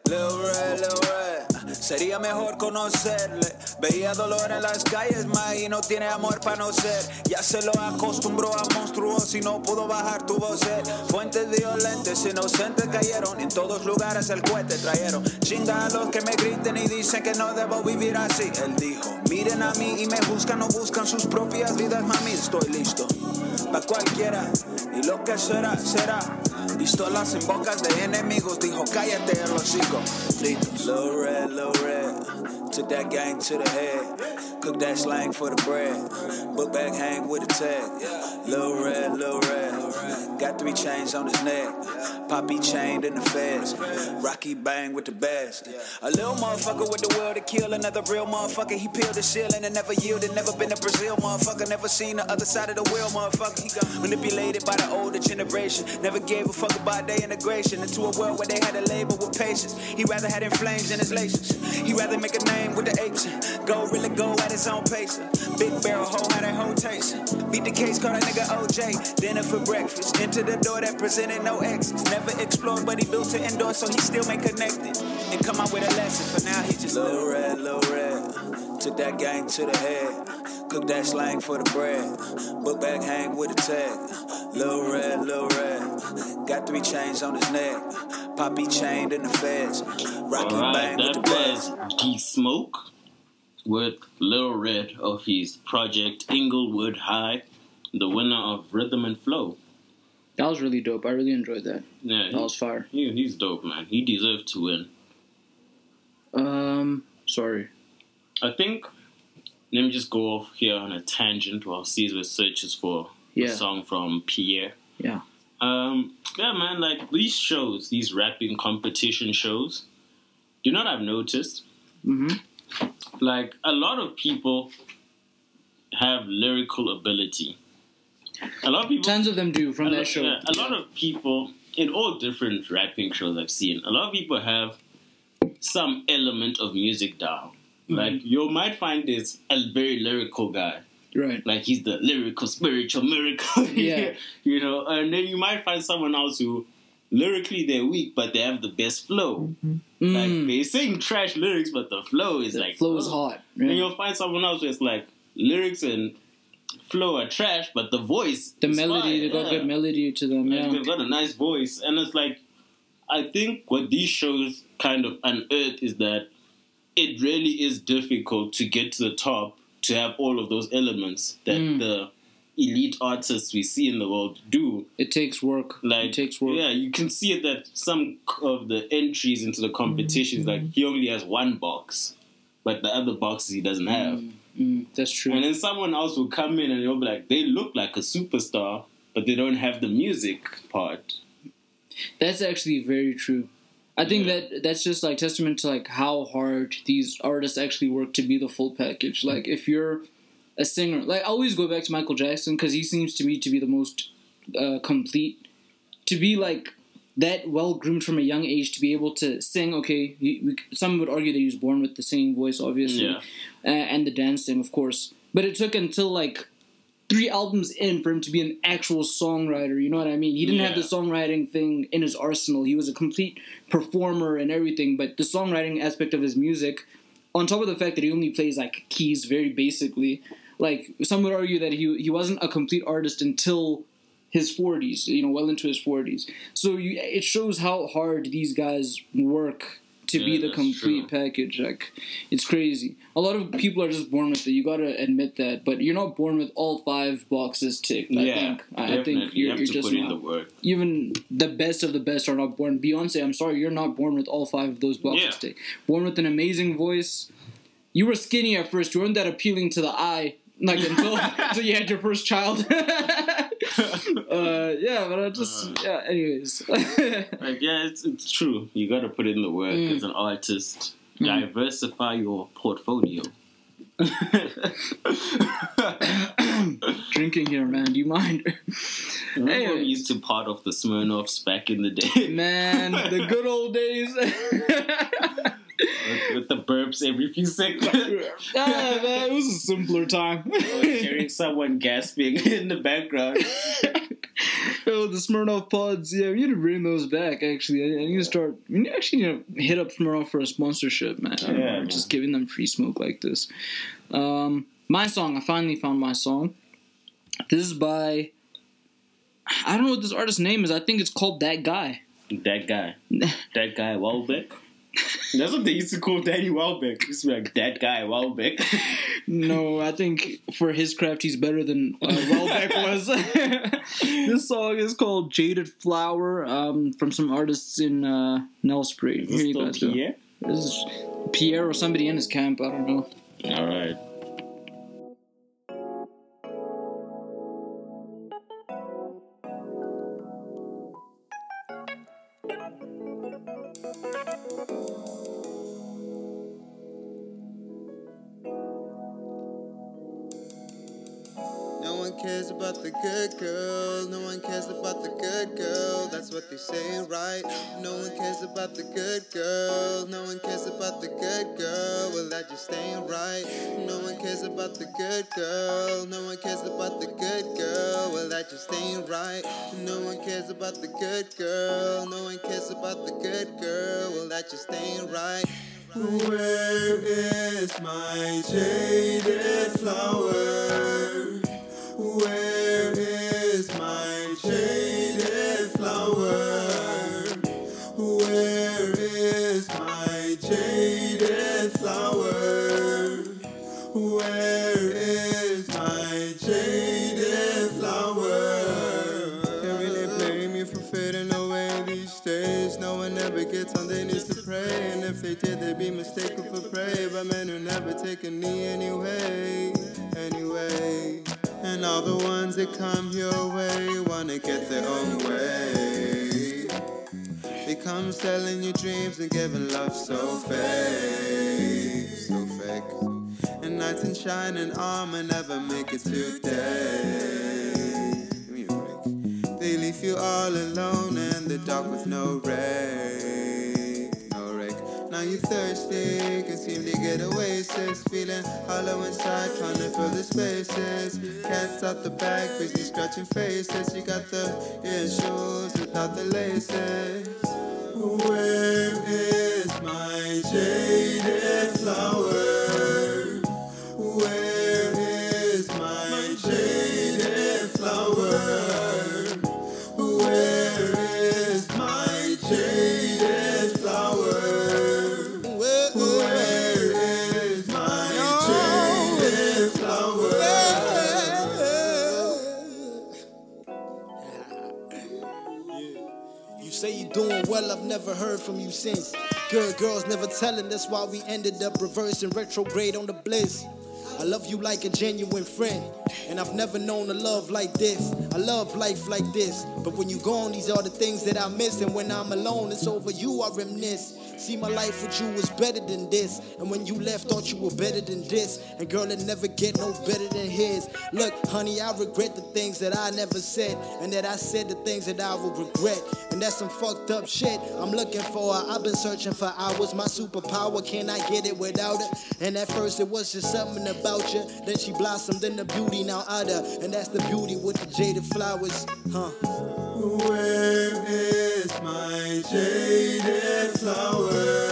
Lil red, lil red. Sería mejor conocerle. Veía dolor en las calles, ma, y no tiene amor para no ser. Ya se lo acostumbró a monstruos y no pudo bajar tu voz. Fuentes violentes, inocentes cayeron. En todos lugares el cohete trajeron. Chinga a los que me griten y dicen que no debo vivir así. Él dijo: Miren a mí y me buscan, no buscan sus propias vidas, mami. Estoy listo pa' cualquiera. Y lo que será, será. Pistolas en bocas de enemigos, dijo cállate el hocico. Lil red. Took that gang to the head. Cook that slang for the bread. Book bag hang with a tag. Lil red, lil red. Got three chains on his neck. Poppy chained in the feds. Rocky bang with the best. A little motherfucker with the will to kill another real motherfucker. He peeled the ceiling and never yielded. Never been to Brazil, motherfucker. Never seen the other side of the wheel, motherfucker. He got manipulated by the older generation. Never gave a fuck about their integration into a world where they had to labor with patience. He rather had inflames in his laces. He rather make a name with the apes. Go really go at his own pace. Big barrel hoe had that whole taste. Beat the case, call that nigga OJ. Dinner for breakfast. Enter the door that presented no exits. Never explored, but he built to endure, so he still make connected. And come out with a lesson. For now, he just little red, little red. Took that gang to the head. Cook that slang for the bread. Book bag hang with a tag. Lil red, lil red. Got three chains on his neck. Poppy chained in the feds. Rocky Alright, bang with the that was Geek Smoke with Lil Red of his project Inglewood High, the winner of Rhythm and Flow. That was really dope. I really enjoyed that. Yeah, That was fire. he, he's dope, man. He deserved to win. Um, sorry. I think. Let me just go off here on a tangent while Caesar searches for Yeah. a song from Pierre. Yeah. Um, yeah, man, like these shows, these rapping competition shows, you know what I've noticed? Mm-hmm. Like, a lot of people have lyrical ability. A lot of people. Tons of them do from that lot, show. yeah, a lot of people, in all different rapping shows I've seen, a lot of people have some element of music down. Mm-hmm. Like, you might find this a very lyrical guy Right. like he's the lyrical spiritual miracle Yeah. you know and then you might find someone else who lyrically they're weak but they have the best flow like Mm. they sing trash lyrics but the flow is The like flow is oh. hot. and you'll find someone else who's like lyrics and flow are trash but the voice The is melody, fire. they got Yeah. good melody to them. Yeah. they've got a nice voice and it's like i think what these shows kind of unearth is that it really is difficult to get to the top to have all of those elements that Mm. the elite artists we see in the world do It takes work. like it takes work. yeah you can see it that some of the entries into the competitions like he only has one box but the other boxes he doesn't have Mm, that's true. and then someone else will come in and you'll be like they look like a superstar but they don't have the music part. That's actually very true. I think Yeah. that that's just like testament to like how hard these artists actually work to be the full package. Like if you're a singer, like I always go back to Michael Jackson because he seems to me to be the most uh, complete. To be like that well groomed from a young age to be able to sing. Okay, he, we, some would argue that he was born with the singing voice, obviously, Yeah. uh, and the dancing, of course. But it took until like three albums in for him to be an actual songwriter. You know what I mean? He didn't have the songwriting thing in his arsenal. He was a complete performer and everything, but the songwriting aspect of his music, on top of the fact that he only plays like keys very basically, like some would argue that he he wasn't a complete artist until his 40s, you know, well into his 40s. So you, it shows how hard these guys work to be the complete true. package. Like, it's crazy. A lot of people are just born with it. You gotta admit that. But you're not born with all five boxes ticked. I yeah, think. I- I think you you're, have you're to just put in not. the work. Even the best of the best are not born. Beyonce, I'm sorry, you're not born with all five of those boxes Yeah. ticked. Born with an amazing voice. You were skinny at first. You weren't that appealing to the eye. Like until until you had your first child. uh, yeah, but I just Uh-huh. yeah. Anyways, Like, yeah, it's, it's true. You got to put in the work Mm. as an artist. Diversify your portfolio. drinking here, man. Do you mind? Remember we used to part of the Smirnoffs back in the day man, the good old days. With, with the burps every few seconds. ah, man, it was a simpler time. Hearing someone gasping in the background. oh, the Smirnoff pods. Yeah, we need to bring those back. Actually, I, I need to start. We actually need to hit up Smirnoff for a sponsorship, man. Yeah, man. just giving them free smoke like this. Um, my song. I finally found my song. This is by. I don't know what this artist's name is. I think it's called That Guy. That guy. That guy Welbeck. That's what they used to call Danny Welbeck. It used to be like that guy Welbeck. No, I think for his craft, he's better than uh, Welbeck was. this song is called "Jaded Flower" um, from some artists in uh, Nelspruit. Here you go. Pierre? This is Pierre or somebody in his camp. I don't know. All right. Good girl. No one cares about the good girl. That's what they say, right? No one cares about the good girl. No one cares about the good girl. Well, that just ain't right. No one cares about the good girl. No one cares about the good girl. Well, that just ain't right. No one cares about the good girl. No one cares about the good girl. Well, that just ain't right. Where is my jaded flower? Where they did, they'd be mistaken for prey. But men who never take a knee anyway, anyway. And all the ones that come your way wanna get their own way. They come selling you dreams and giving love so fake, so fake. And knights in shining armor never make it to day. They leave you all alone in the dark with no ray, no rake. Now you thirsty, can seem to get away, sis. Feeling hollow inside, trying to fill the spaces. Cats out the back, busy scratching faces. You got the issues without the laces. Where is my jaded flower? Never heard from you since. Good girls never telling, that's why we ended up reversing retrograde on the bliss. I love you like a genuine friend. And I've never known a love like this. I love life like this. But when you're gone, these are the things that I miss. And when I'm alone, it's over you I reminisce. See, my life with you was better than this. And when you left, thought you were better than this. And girl, it never get no better than his. Look, honey, I regret the things that I never said. And that I said the things that I would regret. And that's some fucked up shit I'm looking for. I've been searching for hours. My superpower, can I get it without it? And at first, it was just something about you. Then she blossomed into beauty, now other. And that's the beauty with the jaded flowers, huh? Where is my jaded flower?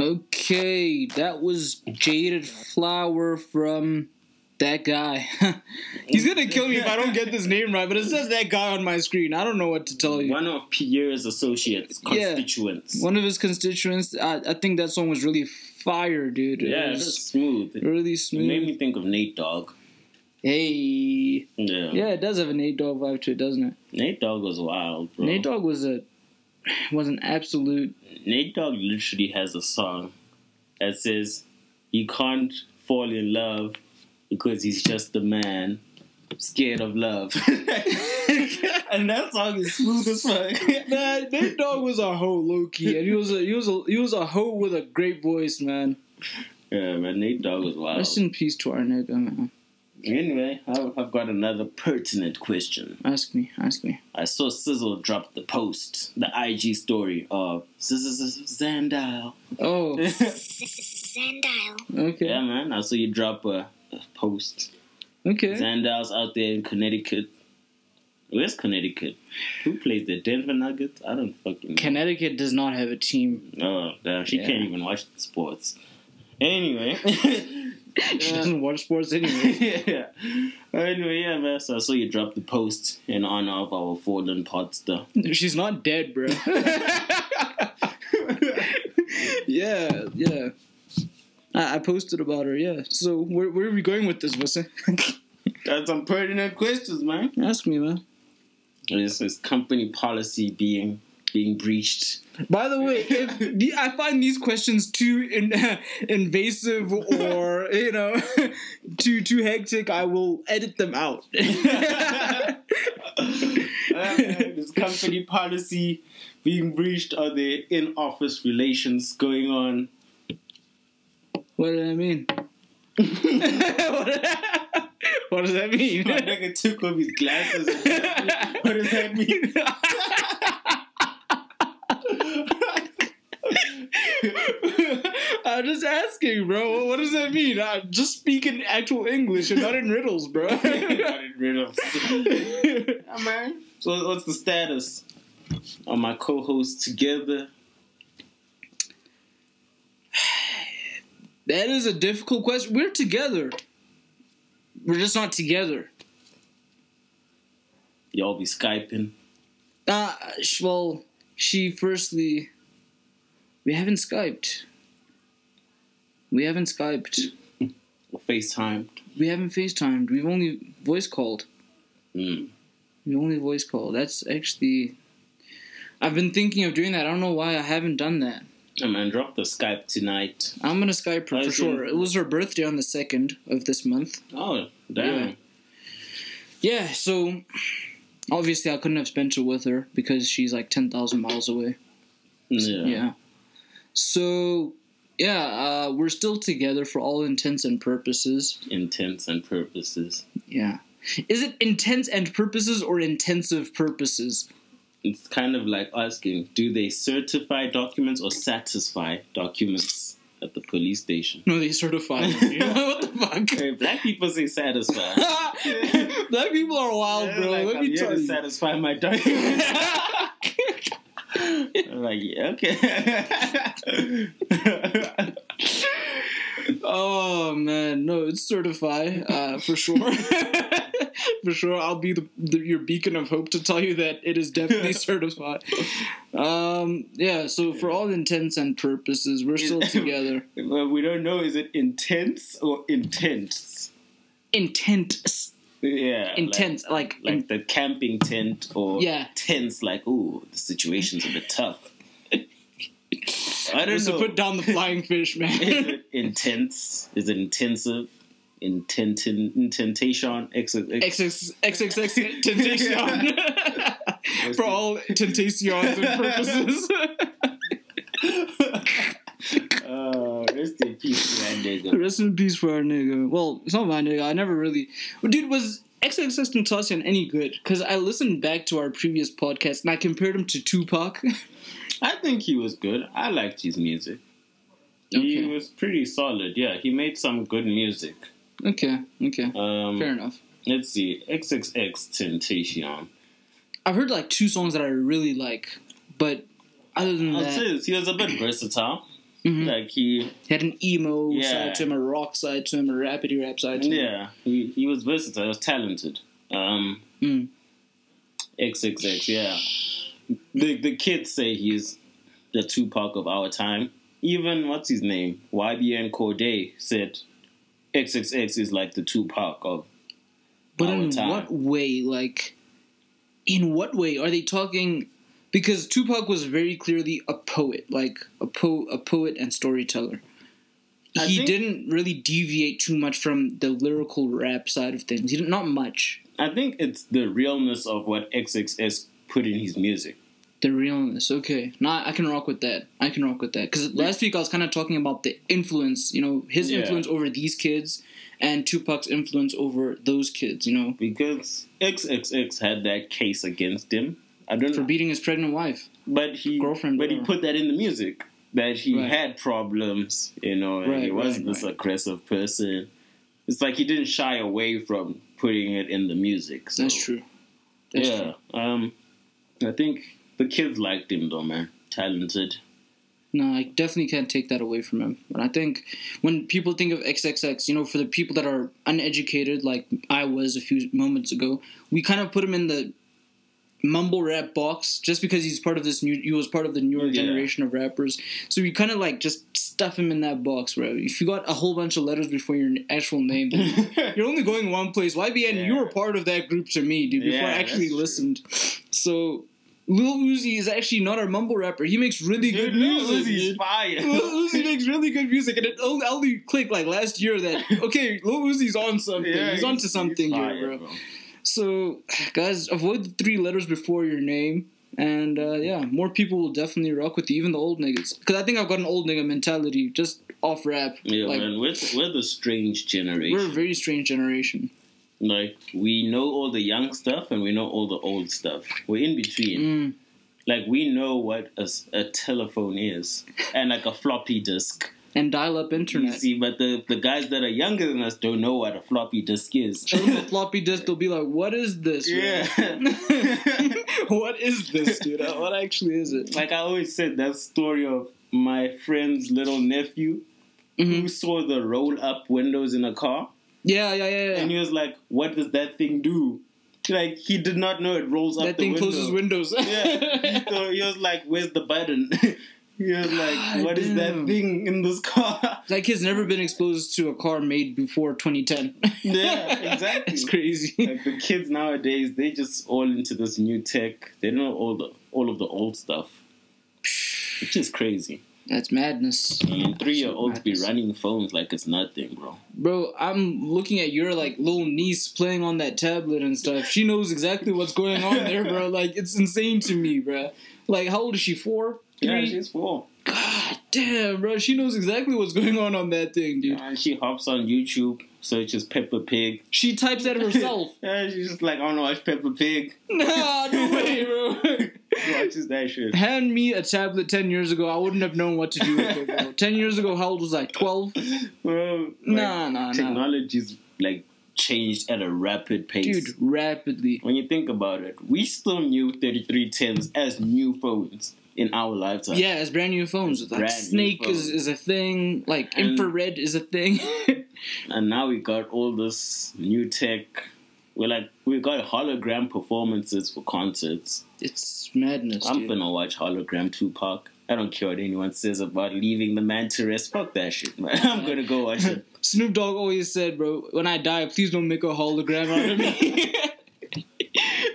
Okay, that was Jaded Flower from that guy. He's gonna kill me if I don't get this name right, but it says that guy on my screen. I don't know what to tell you. One of Pierre's associates, Yeah. constituents. One of his constituents. I, I think that song was really fire, dude. It Yeah, was it's smooth. It really made me think of Nate Dogg. Hey, Yeah. yeah, it does have a Nate Dogg vibe to it, doesn't it? Nate Dogg was wild, bro. Nate Dogg was a was an absolute. Nate Dogg literally has a song that says you can't fall in love because he's just a man scared of love. and that song is smooth as fuck. Man, Nate Dogg was a hoe, low key, and he was a he was a he was a hoe with a great voice, man. yeah, man, Nate Dogg was wild. Rest in peace to our nigga, man. Anyway, I've I've got another pertinent question. Ask me, ask me. I saw Sizzle drop the post, the IG story of Sizzle's Zandile. Oh, Sandile. okay, Yeah, man, I saw you drop a, a post. okay. Zandile's out there in Connecticut. Where's Connecticut? Who plays the Denver Nuggets? I don't fucking know. Connecticut does not have a team. Oh, damn. She Yeah. can't even watch the sports. Anyway. She doesn't watch sports anyway. yeah. Anyway, yeah, man. So I saw you drop the post in honor of our fallen podster. She's not dead, bro. yeah, yeah. I, I posted about her. Yeah. So where where are we going with this, Wissa? Got some pertinent questions, man. ask me, man. This is company policy being being breached. By the way, if the, I find these questions too in, invasive or you know too too hectic, I will edit them out. Uh, this company policy being breached? Are there in office relations going on? what did I mean? what, what does that mean? My nigga took off his glasses. what does that mean? I'm just asking, bro. What does that mean? I just speak in actual English and not in riddles, bro. not in riddles. of. Yeah, man. So what's the status on my co-host together? that is a difficult question. We're together. We're just not together. Y'all be skyping. Uh, well, she firstly, we haven't Skyped. We haven't Skyped. or FaceTimed. We haven't FaceTimed. We've only voice called. Mm. We only voice call. That's actually. I've been thinking of doing that. I don't know why I haven't done that. Yeah, man, drop the Skype tonight. I'm gonna Skype her for sure. It was her birthday on the second of this month. Oh, damn. Yeah, so obviously I couldn't have spent it with her because she's like ten thousand miles away. Yeah. Yeah. So yeah, uh, we're still together for all intents and purposes. Intents and purposes. Yeah. Is it intents and purposes or intensive purposes? It's kind of like asking, do they certify documents or satisfy documents at the police station? No, they certify. you know what the fuck? Hey, black people say satisfy. Black people are wild, bro. Like, Let I'm me tell to you. satisfy my document. I'm like, yeah, okay. Oh man, no, it's certify uh, for sure. for sure, I'll be the, the your beacon of hope to tell you that it is definitely certified. Um, yeah, so for all intents and purposes, we're still together. well, we don't know is it intense or intense? Intent, Yeah. intense, like, Like, in- the camping tent or Yeah. tense, like, ooh, the situation's a bit tough. I don't just to know. put down the flying fish, is man. it intense? Is it intensive? Intent, intentation? Ex- ex- XXX XXX Temptation. For all Tentations and purposes. Rest in peace, man, nigga. Rest in peace for our nigga. Well, it's not my nigga. I never really. Dude, was XXX Tentacion any good? Because I listened back to our previous podcast and I compared him to Tupac. I think he was good. I liked his music. He was pretty solid. Yeah, he made some good music. okay, okay. Um, Fair enough. let's see, XXX Temptation. I've heard like two songs that I really like, but other than I'll that, say this, he was a bit versatile. Mhm. Like he, he had an emo Yeah. side to him, a rock side to him, a rapidy rap side to him. yeah, he, he was versatile. He was talented. Um, Mm. XXX, yeah. The the kids say he's the Tupac of our time. Even what's his name, YBN Cordae said XXX is like the Tupac of But our in time. what way? Like, in what way are they talking? Because Tupac was very clearly a poet, like a po a poet and storyteller. I he didn't really deviate too much from the lyrical rap side of things. He didn't, not much. I think it's the realness of what XXX put in his music. The realness. Okay, nah, I can rock with that. I can rock with that. Because last week I was kind of talking about the influence. You know, his Yeah. influence over these kids, and Tupac's influence over those kids. You know, Because XXX had that case against him. I don't for know. beating his pregnant wife. But he girlfriend, but he put that in the music. That he Right. had problems, you know, and Right, he was right, this aggressive person. It's like he didn't shy away from putting it in the music. So, That's true. That's yeah. Um I think the kids liked him though, man. Talented. No, I definitely can't take that away from him. But I think when people think of XXX, you know, for the people that are uneducated, like I was a few moments ago, we kind of put him in the mumble rap box just because he's part of this new. He was part of the newer Yeah. generation of rappers, so you kind of like just stuff him in that box, bro. If you got a whole bunch of letters before your actual name, then you're only going one place. YBN, you were part of that group to me, dude. Before Yeah, I actually that's true. listened, so. Lil Uzi is actually not our mumble rapper. He makes really good Lil music. Uzi's dude. fire. Lil Uzi makes really good music, and it only, clicked like last year that okay, Lil Uzi's on something. Yeah, he's onto something fire, here, bro. So, guys, avoid the three letters before your name, and uh, yeah, more people will definitely rock with you, even the old niggas. Because I think I've got an old nigga mentality just off rap. Yeah, like, man, we're, we're the strange generation. we're a very strange generation. Like we know all the young stuff and we know all the old stuff. We're in between. Mm. Like we know what a telephone is and like a floppy disk. And dial-up You internet. see, but the the guys that are younger than us don't know what a floppy disk is. Show them a floppy disk, they'll be like, "What is this? Yeah. what is this, dude? What actually is it?" like I always said, that story of my friend's little nephew Mhm. who saw the roll up windows in a car, Yeah, yeah, yeah. yeah. and he was like, "What does that thing do?" Like he did not know it rolls up. that the thing window. closes windows. Yeah. so he was like, "Where's the button?" He was like, God "What is that thing in this car?" that kid's never been exposed to a car made before 2010. Yeah, exactly. it's crazy. like the kids nowadays, they just all into this new tech. They don't know all the all of the old stuff, which is crazy. That's madness. And three year olds be running phones like it's nothing, bro. Bro, I'm looking at your like little niece playing on that tablet and stuff. She knows exactly what's going on there, bro. Like it's insane to me, bro. Like how old is she? Four? Yeah, she's four. God damn, bro. She knows exactly what's going on on that thing, dude. And she hops on YouTube, searches Peppa Pig. She types that herself. yeah, she's just like, I don't know, watch Peppa Pig. nah, no way, bro. Watches that shit. Hand me a tablet 10 years ago, I wouldn't have known what to do with it, bro. 10 years ago, how old was I? 12? Bro, like, Nah, nah, nah. technology's like changed at a rapid pace. dude, rapidly. when you think about it, we still knew 3310s as new phones in our lifetime. Yeah, it's brand new phones. Like Brand Snake is, phones. is a thing. Like And- infrared is a thing. And now we got all this new tech. We're like, we got hologram performances for concerts. it's madness. I'm dude. finna watch Hologram Tupac. I don't care what anyone says about leaving the man to rest. Fuck that shit, man. I'm gonna go watch it. Snoop Dogg always said, bro, when I die, please don't make a hologram out of me.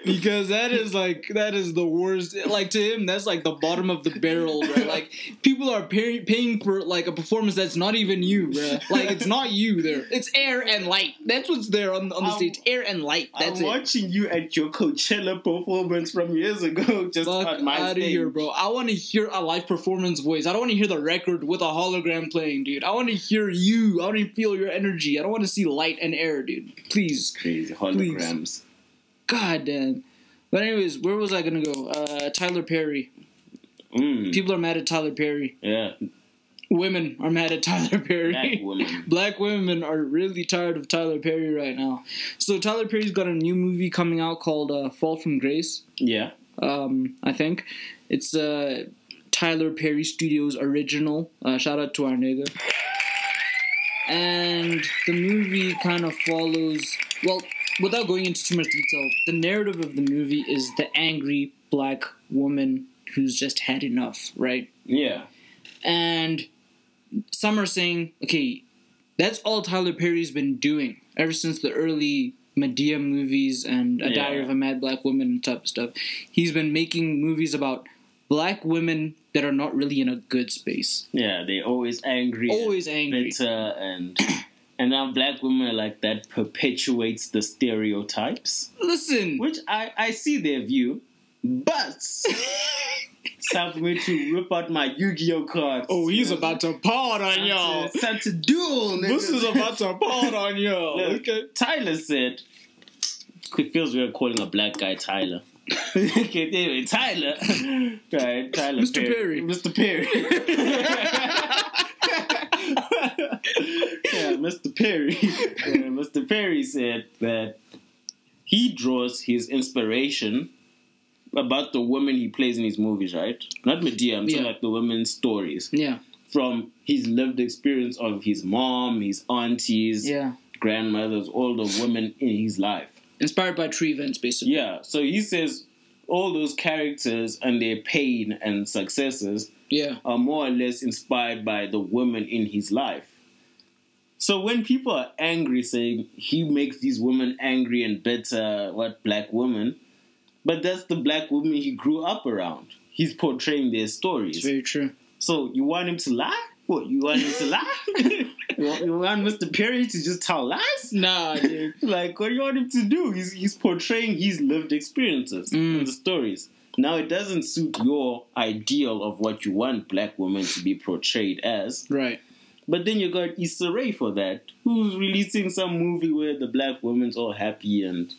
Because that is like that is the worst. Like to him, that's like the bottom of the barrel, bro. Like people are pay- paying for like a performance that's not even you, bro. Like it's not you there. It's air and light. That's what's there on, on the I'm- stage. Air and light. That's I'm it. watching you at your Coachella performance from years ago, just Fuck on my out of here, bro. I want to hear a live performance voice. I don't want to hear the record with a hologram playing, dude. I want to hear you. I want to feel your energy. I don't want to see light and air, dude. Please. Crazy holograms. God damn. But anyways, where was I gonna go? Uh, Tyler Perry. Mm, People are mad at Tyler Perry. yeah, Women are mad at Tyler Perry. black woman. Black women are really tired of Tyler Perry right now. So Tyler Perry's got a new movie coming out called uh, Fall from Grace. Yeah, um, I think. It's uh, Tyler Perry Studios original. Uh, shout out to our nigga. And the movie kind of follows, well, without going into too much detail, the narrative of the movie is the angry black woman who's just had enough, right? yeah, And some are saying, okay, that's all Tyler Perry's been doing ever since the early Madea movies and A Diary of a Mad Black Woman type of stuff. He's been making movies about black women that are not really in a good space. yeah. they're always angry, Always angry. bitter, and and now black women are like that perpetuates the stereotypes, Listen, which I I see their view, but it's time for me to rip out my Yu-Gi-Oh cards. oh, he's about to pawn on y'all. to- time to duel. This is about to pawn on y'all. Look, Okay. Tyler said, it feels weird calling a black guy Tyler. okay, anyway, Tyler. Right, Tyler. Mr. Perry. Mr. Perry. Yeah, Mr. Perry. Yeah, Mr. Perry said that he draws his inspiration about the women he plays in his movies, right? Not Madea, I'm talking Yeah. like the women's stories. Yeah, From his lived experience of his mom, his aunties, yeah. grandmothers, all the women in his life. Inspired by true events, basically. Yeah, so he says all those characters and their pain and successes Yeah. are more or less inspired by the women in his life. So when people are angry, saying he makes these women angry and bitter, what black women, but that's the black women he grew up around. He's portraying their stories. It's very true. So you want him to lie? What you want him to lie? you, want, you want Mr. Perry to just tell lies? Nah, dude. Like what do you want him to do? He's he's portraying his lived experiences Mm. in the stories. Now it doesn't suit your ideal of what you want black women to be portrayed as. right. But then you got Issa Rae for that, who's releasing some movie where the black woman's all happy and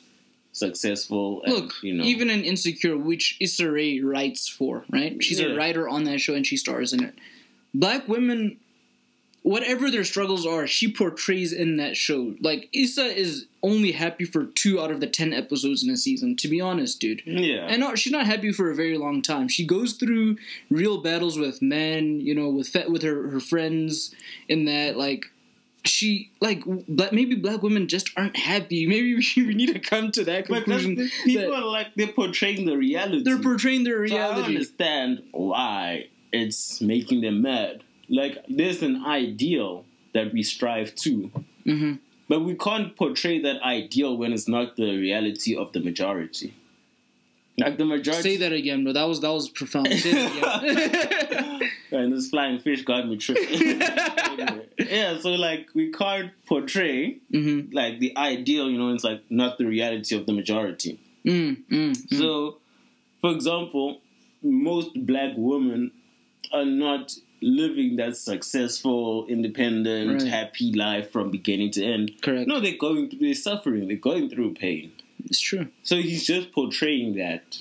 successful. And, Look, you know, even in Insecure, which Issa Rae writes for, right? She's Yeah. a writer on that show and she stars in it. Black women, whatever their struggles are, she portrays in that show. Like, Issa is only happy for two out of the ten episodes in a season, to be honest, dude. yeah, And no, she's not happy for a very long time. She goes through real battles with men, you know, with with her, her friends. In that, like, she like black, maybe black women just aren't happy. Maybe we, we need to come to that but conclusion. the, people that are like they're portraying the reality. they're portraying their So I don't understand why it's making them mad. Like there's an ideal that we strive to, Mhm. but we can't portray that ideal when it's not the reality of the majority. Like the majority. Say that again, bro. That was that was profound. Say that again. And this flying fish got me tripping. Yeah, so like we can't portray Mhm. like the ideal, you know, it's like not the reality of the majority. Mm, mm, mm. So, for example, most black women are not living that successful, independent, Right. happy life from beginning to end. Correct. No, they're going through, they're suffering, they're going through pain. It's true. So he's just portraying that.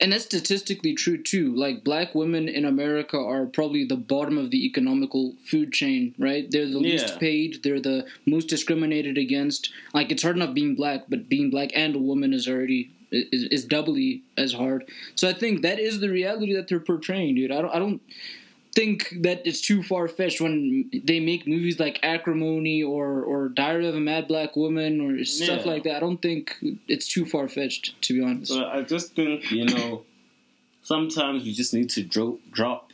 and that's statistically true too. Like black women in America are probably the bottom of the economical food chain, right? They're the least Yeah. paid. They're the most discriminated against. Like it's hard enough being black, but being black and a woman is already is, is doubly as hard. So I think that is the reality that they're portraying, dude. I don't I don't think that it's too far fetched when they make movies like Acrimony or or Diary of a Mad Black Woman or stuff Yeah. like that. I don't think it's too far fetched to be honest. So I just think you know, sometimes we just need to drop drop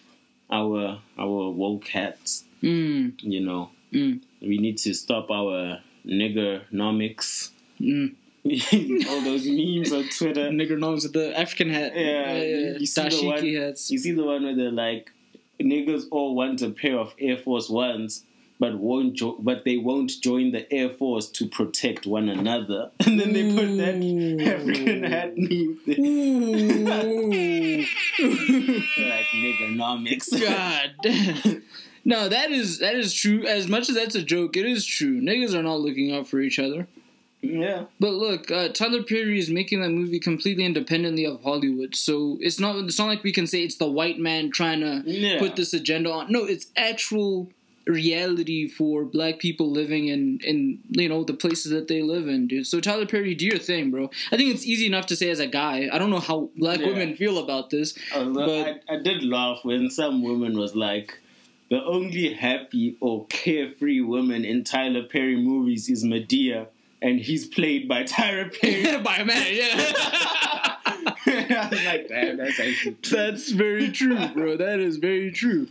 our our woke hats. Mm, You know, Mm. we need to stop our niggernomics. mm. All those memes on Twitter. Nigger knows with the African hat. Yeah, you see the one- hats. You see the one where they're like, niggas all want a pair of Air Force Ones, but won't jo- but they won't join the Air Force to protect one another. And then they put that African hat meme. Ooh. like niggernomics. God. No, that is that is true. As much as that's a joke, it is true. Niggas are not looking out for each other. Yeah. But look, uh, Tyler Perry is making that movie completely independently of Hollywood, so it's not it's not like we can say it's the white man trying to Yeah. put this agenda on. No, it's actual reality for black people living in in you know the places that they live in, dude. So Tyler Perry, do your thing, bro. I think it's easy enough to say as a guy. I don't know how black Yeah. women feel about this. Although But- I, I did laugh when some woman was like, the only happy or carefree woman in Tyler Perry movies is Madea, and he's played by Tyler Perry. By a man, yeah. I was like, damn, that's actually true. That's very true, bro. That is very true.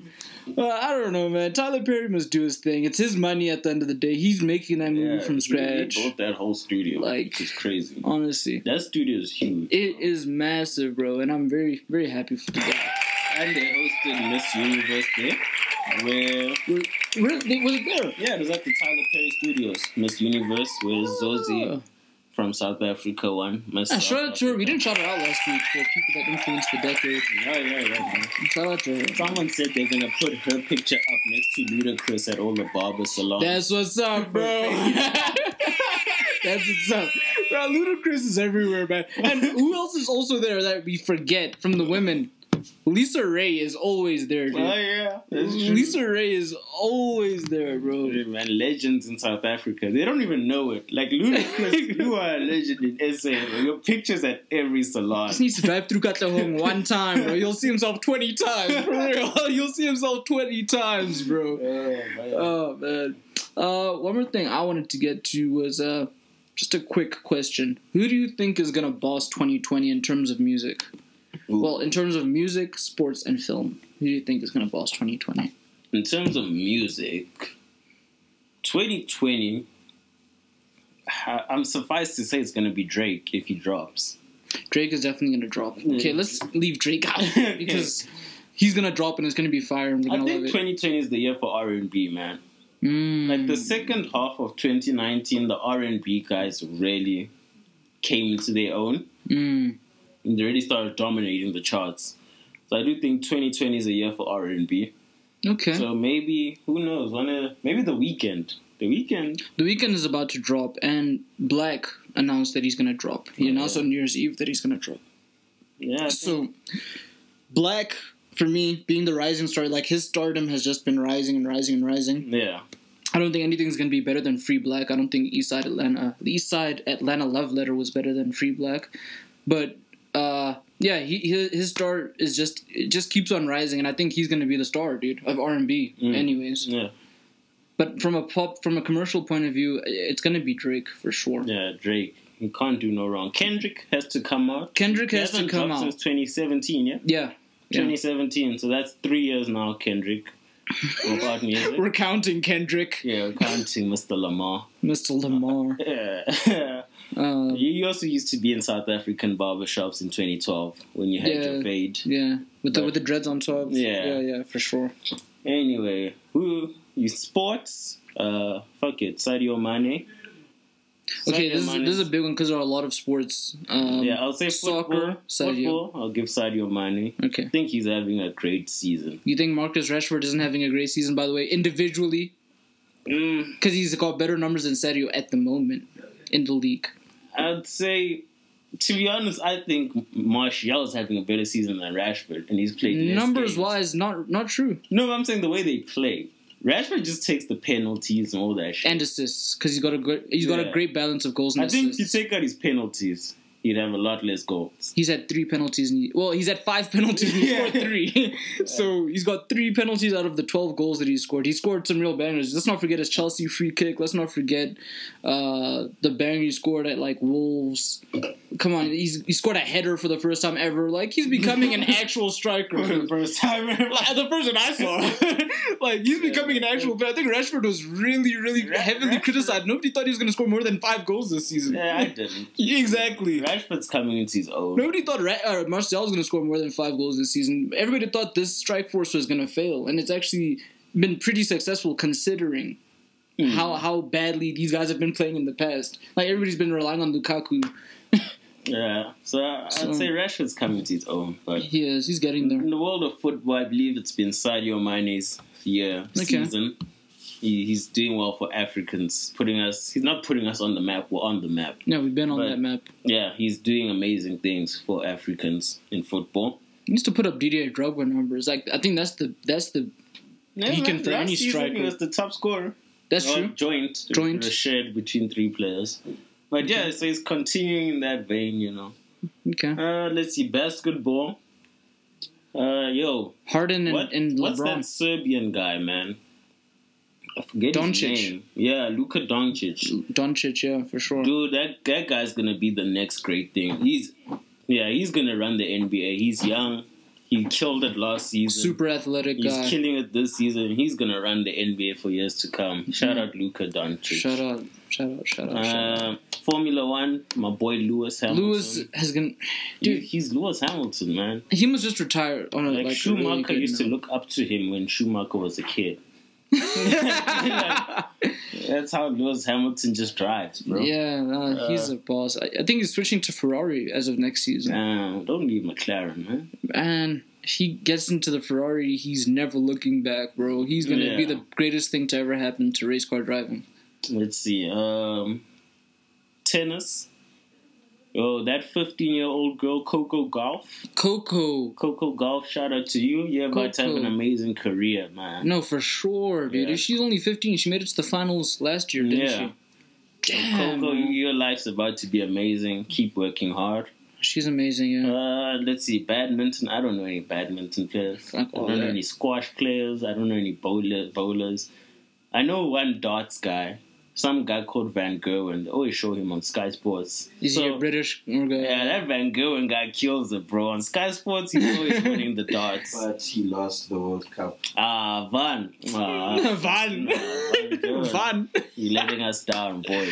Uh, I don't know, man. Tyler Perry must do his thing. It's his money at the end of the day. He's making that movie Yeah, from scratch. He built that whole studio, Like- it's crazy. Honestly, That studio is huge. it is massive, bro, and I'm very, very happy for the guy. And they hosted Miss Universe there, where Really, was it there? yeah, it was at the Tyler Perry Studios. Miss Universe, where Zozi Oh. from South Africa won. Miss Ah, South shout out to her. We didn't shout her out last week for people that influenced the decade. Yeah, yeah, yeah. man. Shout out to her. Someone said they're gonna put her picture up next to Ludacris at all the barber salons. That's what's up, bro. That's what's up. Bro, Ludacris is everywhere, man. And who else is also there that we forget from the women? Lisa Ray is always there, dude. oh yeah. Lisa Ray is always there, bro. Yeah, man, legends in South Africa. They don't even know it. Like Ludacris, you are a legend in SA. bro. Your pictures at every salon. Just needs to drive through Katlehong one time, bro. You'll see himself 20 times, for real. You'll see himself 20 times, bro. Oh, man. Oh, man. Uh, one more thing I wanted to get to was uh, just a quick question. Who do you think is going to boss 2020 in terms of music? Ooh. Well, in terms of music, sports, and film. Who do you think is going to boss 2020? in terms of music, 2020, I- I'm suffice to say it's gonna be Drake if he drops. Drake is definitely going to drop. Okay, let's leave Drake out because he's going to drop and it's going to be fire and we're I going to think love 2020 is the year for R&B, man. Mm. Like the second half of 2019, the R&B guys really came into their own. Mm. And they already started dominating the charts. So I do think 2020 is a year for R and B. Okay. So maybe who knows? One of uh, maybe the Weeknd. The Weeknd. The Weeknd is about to drop, and 6LACK announced that he's gonna drop. He Oh, announced on New Year's Eve that he's gonna drop. Yeah. So, 6LACK, for me, being the rising star, like his stardom has just been rising and rising and rising. yeah. I don't think anything's gonna be better than Free 6LACK. I don't think Eastside Atlanta, the Eastside Atlanta Love Letter was better than Free 6LACK, but uh, yeah, he, his his star is just it just keeps on rising, and I think he's gonna be the star, dude, of R and B. Mm. Anyways, Yeah. but from a pop, from a commercial point of view, it's gonna be Drake for sure. Yeah. Drake. He can't do no wrong. Kendrick has to come out. Kendrick has to come out. since 2017. Yeah. Yeah. Yeah. 2017. So that's three years now. Kendrick. Without music. We're counting Kendrick, yeah, we're counting Mr. Lamar. Mr. Lamar. Yeah. Um, you also used to be in South African barbershops in 2012 when you had Yeah. your fade. yeah, with the with the dreads on top. Yeah. yeah, yeah, for sure. Anyway, who you sports? Uh, fuck it, Sadio Mane. Okay, Sadio this is this is a big one because there are a lot of sports. Um, yeah, I'll say football. soccer, Sadio. Football, I'll give Sadio Mane. Okay. I think he's having a great season. You think Marcus Rashford isn't having a great season, by the way, individually? Mm, Because he's got better numbers than Sadio at the moment in the league. I'd say to be honest, I think Martial is having a better season than Rashford, and he's played Numbers games. wise, not not true. No, I'm saying the way they play. Rashford just takes the penalties and all that shit. And assists because he's got a good he's got a great balance of goals and I think assists. you take out his penalties, he'd have a lot less goals. He's had three penalties. And he, well, he's had five penalties and he scored three. so he's got three penalties out of the 12 goals that he scored. He scored some real bangers. Let's not forget his Chelsea free kick. Let's not forget uh, the banger he scored at like Wolves. Come on, he's he scored a header for the first time ever. Like he's becoming an actual striker. For the first time ever. Like, the person I saw, like he's becoming an actual. But I think Rashford was really, really Ra- heavily Rashford- criticized. Nobody thought he was going to score more than five goals this season. yeah, I didn't. exactly. Rashford's coming into his own. Nobody thought Ra- uh, Martial was going to score more than five goals this season. Everybody thought this strike force was going to fail, and it's actually been pretty successful considering Hmm. how how badly these guys have been playing in the past. Like everybody's been relying on Lukaku. Yeah, so I- I'd So- say Rashford's coming to his own. But He is. He's getting there. in the world of football, I believe it's been Sadio Mane's year Okay. season. He, he's doing well for Africans, putting us. He's not putting us on the map. We're on the map. Yeah, we've been on But- that map. Yeah, he's doing amazing things for Africans in football. He needs to put up Didier Drogba numbers. Like I think that's the that's the Yeah, He can for any striker. He was the top scorer. that's Or true. Joint, Joint. Shared between three players. But yeah, so it's continuing in that vein, you know. Okay, Uh, let's see, basketball. Uh, yo, Harden and, what, and what's that Serbian guy, man? I forget Doncic. his name. Yeah, Luka Doncic. Doncic, yeah, for sure. Dude, that that guy's gonna be the next great thing. He's yeah, he's gonna run the NBA. He's young. He killed it last season. Super athletic He's guy. killing it this season. He's gonna run the NBA for years to come. Shout out Luka Doncic. Shout out, shout out, shout out, shout out. Uh, Formula One, my boy Lewis Hamilton. Lewis has been, dude, dude. he's Lewis Hamilton, man. He must just retire on a Like, like, Schumacher really used to look up to him when Schumacher was a kid. That's how Lewis Hamilton just drives, bro. Yeah, uh, he's a boss. I, I think he's switching to Ferrari as of next season. Damn, don't leave McLaren, man. And if he gets into the Ferrari, he's never looking back, bro. He's gonna be the greatest thing to ever happen to race car driving. Let's see. Um, tennis. Oh, that 15 year old girl, Coco Gauff. Coco, Coco Gauff, shout out to you. You're about to have an amazing career, man. no, for sure, dude. Yeah. She's only 15. She made it to the finals last year, didn't Yeah. she? Damn, Coco, man. your life's about to be amazing. Keep working hard. she's amazing. Yeah. Uh, let's see, badminton. I don't know any badminton players. I don't know any squash players. I don't know any bowler, bowlers. I know one darts guy. Some guy called Van Gerwen. They always show him on Sky Sports. Is So- he a British guy? Yeah, that Van Gerwen guy kills it, bro. On Sky Sports, he's always winning the darts. But he lost the World Cup. Ah, Van. Ah, Van. Van Gerwen. You're letting us down, boy.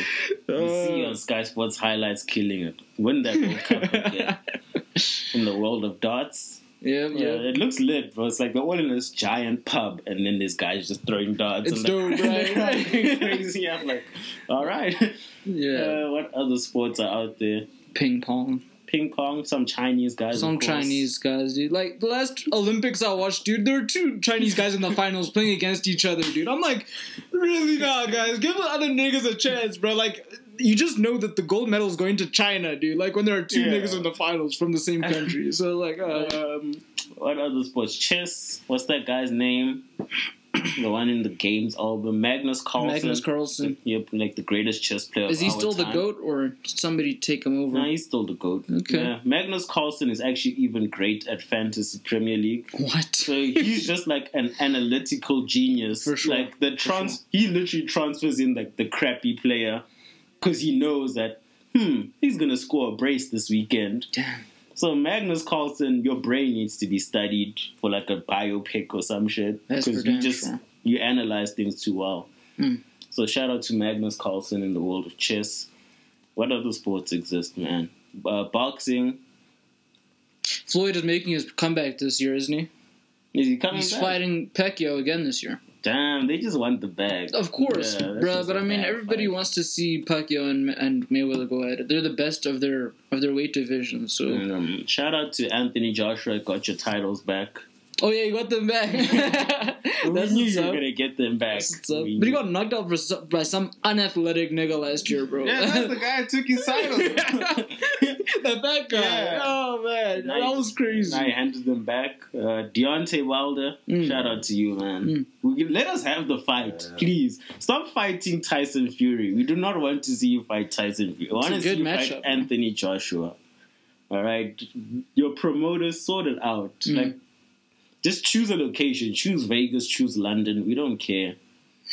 You see on Sky Sports highlights killing it. Win that World Cup again. In the world of darts. Yeah, Yeah, yeah. it looks lit, bro. It's like they're all in this giant pub, and then this guy's just throwing darts. It's the dope, crowd- right? the crazy. I'm like, all right. Yeah. Uh, what other sports are out there? Ping pong. Ping pong. Some Chinese guys. Some. Chinese guys, dude. Like the last Olympics I watched, dude, there were two Chinese guys in the finals playing against each other, dude. I'm like, really not, guys. Give the other niggas a chance, bro. Like, you just know that the gold medal is going to China, dude. Like when there are two Yeah. niggas in the finals from the same country. So like, uh, Um, what other sports? Chess. What's that guy's name? the one in the games album. Magnus Carlsen. Magnus Carlsen. Yep, like the greatest chess player. Is he still the goat, or somebody take him over? No, he's still the goat. Okay. Yeah. Magnus Carlsen is actually even great at fantasy Premier League. What? So he's just like an analytical genius. For sure. Like the trans, he literally transfers in like the crappy player because he knows that hmm he's gonna score a brace this weekend. Damn. So Magnus Carlsen, your brain needs to be studied for like a biopic or some shit That's for you just sure. you analyze things too well. Hmm. So shout out to Magnus Carlsen in the world of chess. What other sports exist, man? Uh, boxing. Floyd is making his comeback this year, isn't he? Is he coming He's back? fighting Pacquiao again this year. Damn, they just want the bag. Of course, Yeah, bro. But I mean, everybody fight. wants to see Pacquiao and, and Mayweather go at it. They're the best of their of their weight division. So, And, um, shout out to Anthony Joshua, got your titles back. oh yeah, you got them back. we knew you were gonna get them back. That's what's up. We But he got knocked out for by some unathletic nigga last year, bro. Yeah, that's the guy who took his title. that fat guy. Yeah. Oh man, Nice. that was crazy. I handed them back. Uh, Deontay Wilder, Mm. shout out to you, man. We can, let us have the fight, Yeah. please. Stop fighting Tyson Fury. We do not want to see you fight Tyson Fury. We want a to see good you matchup, fight man. Anthony Joshua. All right, your promoters sort it out. Mm. Like, just choose a location. Choose Vegas. Choose London. We don't care.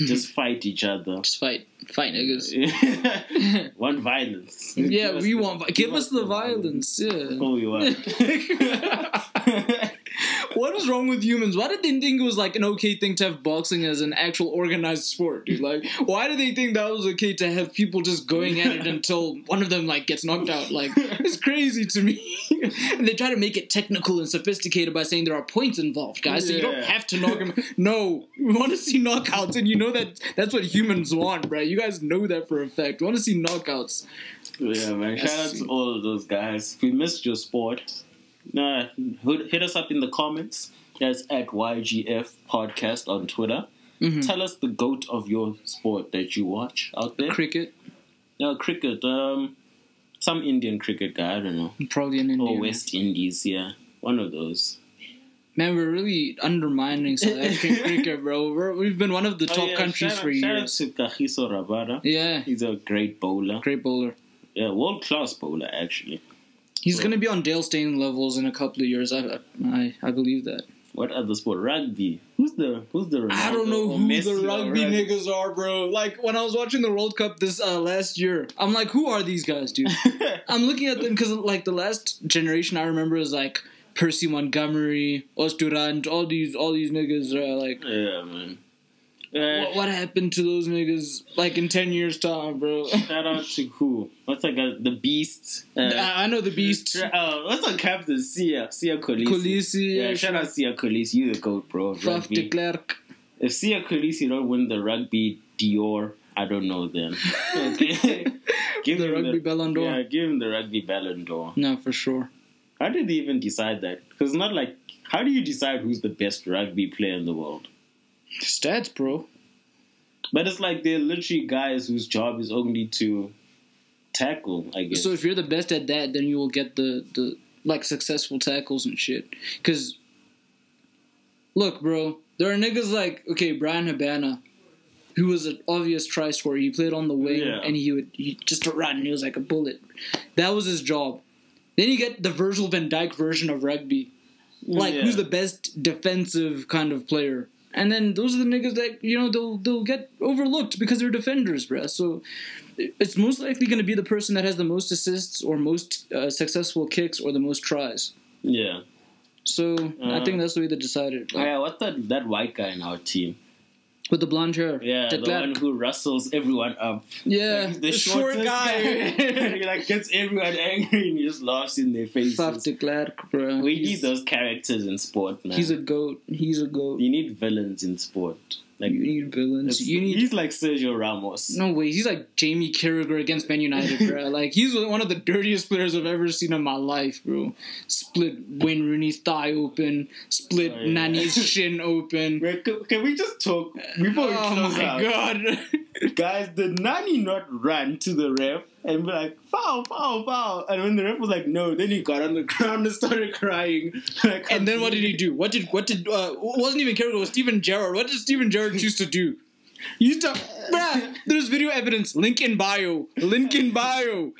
Just fight each other. Just fight, fight niggas. want violence? Yeah, Give we the- want. Give us the violence. Yeah. Oh, you are. what is wrong with humans? Why did they think it was like an okay thing to have boxing as an actual organized sport, dude? Like, why did they think that was okay to have people just going at it until one of them like gets knocked out? Like, it's crazy to me. and they try to make it technical and sophisticated by saying there are points involved, guys. So you don't have to knock him. No, we want to see knockouts, and you know that that's what humans want, right? You guys know that for a fact. We want to see knockouts. Yeah, man. Shout out to all of those guys. We missed your sport, nah, hit us up in the comments. That's at YGF Podcast on Twitter. Mhm. Tell us the goat of your sport that you watch out there. Cricket, No, cricket. Um, some Indian cricket guy. I don't know. probably an Indian. Or West Indies. Yeah, one of those. Man, we're really undermining South African cricket, bro. We're, we've been one of the Oh, top yeah, countries shout for out, shout out years. to Kagiso Rabada. Yeah, He's a great bowler. great bowler. Yeah, world class bowler actually. He's Yeah. gonna be on Dale Steyn levels in a couple of years. I I, I believe that. What other sport? Rugby. Who's the Who's the? Ronaldo I don't know who Messi the rugby Rugby? niggas are, bro. Like when I was watching the World Cup this uh, last year, I'm like, who are these guys, dude? I'm looking at them because like the last generation I remember is like Percy Montgomery, Os du Randt, all these all these niggas are like. Yeah, man. Uh, What, what happened to those niggas like in ten years time, bro? Shout out to who? What's that guy? The Beast. Uh, I I know the beast. Uh, what's the captain? Siya. Siya Kolisi. Kolisi, Yeah, yeah, shout out Siya Kolisi. You the goat, bro. Faf de. Klerk. If Siya Kolisi don't win the rugby Dior, I don't know then. Okay. give The him rugby Ballon d'Or. Yeah, give him the rugby Ballon d'Or. No, for sure. How did they even decide that? Because not like, how do you decide who's the best rugby player in the world? Stats, bro. But it's like they're literally guys whose job is only to tackle, I guess. So if you're the best at that, then you will get the the like successful tackles and shit. Cause look, bro, there are niggas like okay, Bryan Habana, who was an obvious try scorer. He played on the wing Yeah. and he would he just run. He was like a bullet. That was his job. Then you get the Virgil van Dijk version of rugby. Like Yeah. who's the best defensive kind of player? And then those are the niggas that you know they'll they'll get overlooked because they're defenders, bruh. So it's most likely going to be the person that has the most assists or most uh, successful kicks or the most tries. yeah. So I Uh, think that's the way they decided. Like, Yeah, what's that, that white guy in our team? With the blonde hair. Yeah, the one who wrestles everyone up. Yeah, Like, the, short shortest guy. he like gets everyone angry and he just laughs in their faces. Faf de Klerk, bro. we need those characters in sport, man. he's a goat. He's a goat. you need villains in sport. Like You need villains. You need he's like Sergio Ramos. No way, he's like Jamie Carragher against Man United, bro. like he's one of the dirtiest players I've ever seen in my life, bro. Split Wayne Rooney's thigh open, split Oh, yeah. Nani's shin open. Wait, can, we just talk before we Oh close my out? god. Guys, did Nani not run to the ref and be like, foul, foul, foul? And when the ref was like, no, then he got on the ground and started crying. Like, and then what did he do? What did what did, uh, wasn't even it was Steven Gerrard. What did Steven Gerrard choose to do? He used to bruh, there's video evidence. Link in bio. Link in bio.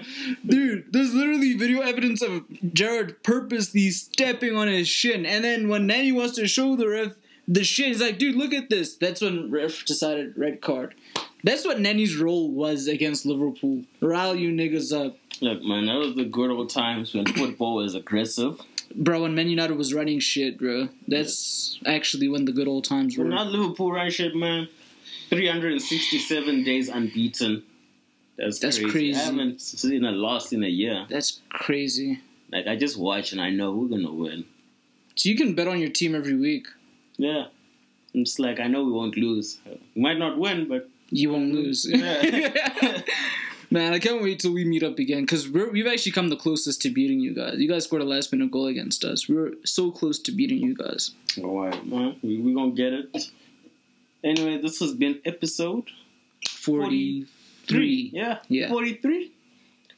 Dude, there's literally video evidence of Gerrard purposely stepping on his shin. And then when Nani wants to show the ref the shin, he's like, dude, look at this. That's when ref decided red card. That's what Nani's role was against Liverpool. Rile you niggas up. Look, man, that was the good old times when football was aggressive. Bro, when Man United was running shit, bro. That's actually when the good old times were. But not Liverpool run shit, man. 367 days unbeaten. That's, That's crazy. crazy. I haven't seen a loss in a year. That's crazy. Like, I just watch and I know we're going to win. So you can bet on your team every week. Yeah. It's like, I know we won't lose. We might not win, but You won't lose. Yeah. Man, I can't wait till we meet up again because we've actually come the closest to beating you guys. You guys scored a last minute goal against us. We were so close to beating you guys. all right, man. We're we going to get it. Anyway, this has been episode 43. Yeah. Yeah. 43.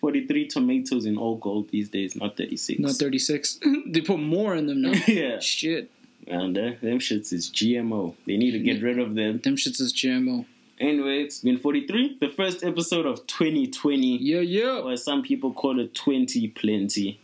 43 tomatoes in all gold these days, not 36. Not 36. they put more in them now. yeah. Shit. And uh, them shits is GMO. They need to get rid of them. Them shits is GMO. Anyway, it's been 43. The first episode of 2020. Yeah, yeah. Or as some people call it 20 plenty.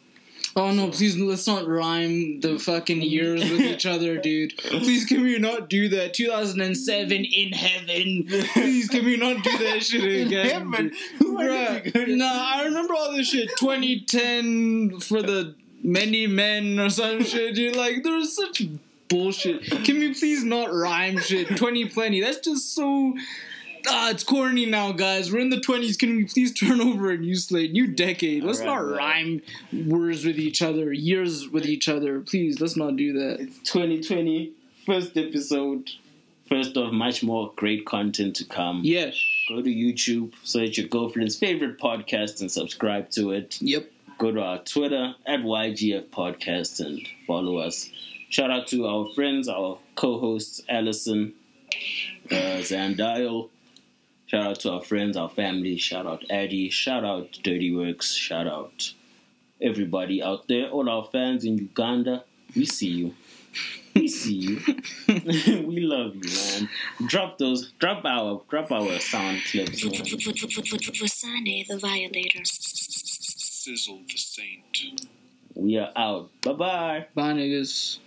Oh no, please let's not rhyme the fucking years with each other, dude. Please can we not do that? 2007 in heaven. Please can we not do that shit again? heaven? did you Bruh, Nah, I remember all this shit. 2010 for the many men or some shit, dude. Like there's such bullshit. Can we please not rhyme shit? 20 plenty. That's just so Ah, it's corny now, guys. We're in the 20s. Can we please turn over a new slate, new decade? Let's Alright, not right. rhyme words with each other, years with each other. Please, let's not do that. It's 2020. First episode. First of much more great content to come. Yes. Go to YouTube, search your girlfriend's favorite podcast and subscribe to it. Yep. Go to our Twitter at YGF Podcast and follow us. Shout out to our friends, our co-hosts, Allison, uh, Zandial. Shout out to our friends, our family. Shout out Addy. Shout out Dirty Works. Shout out everybody out there, all our fans in Uganda. We see you. We see you. we love you, man. Drop those. Drop our. Drop our sound clips. Man. Vasane the Violator. Sizzle the Saint. We are out. Bye bye. Bye, niggas.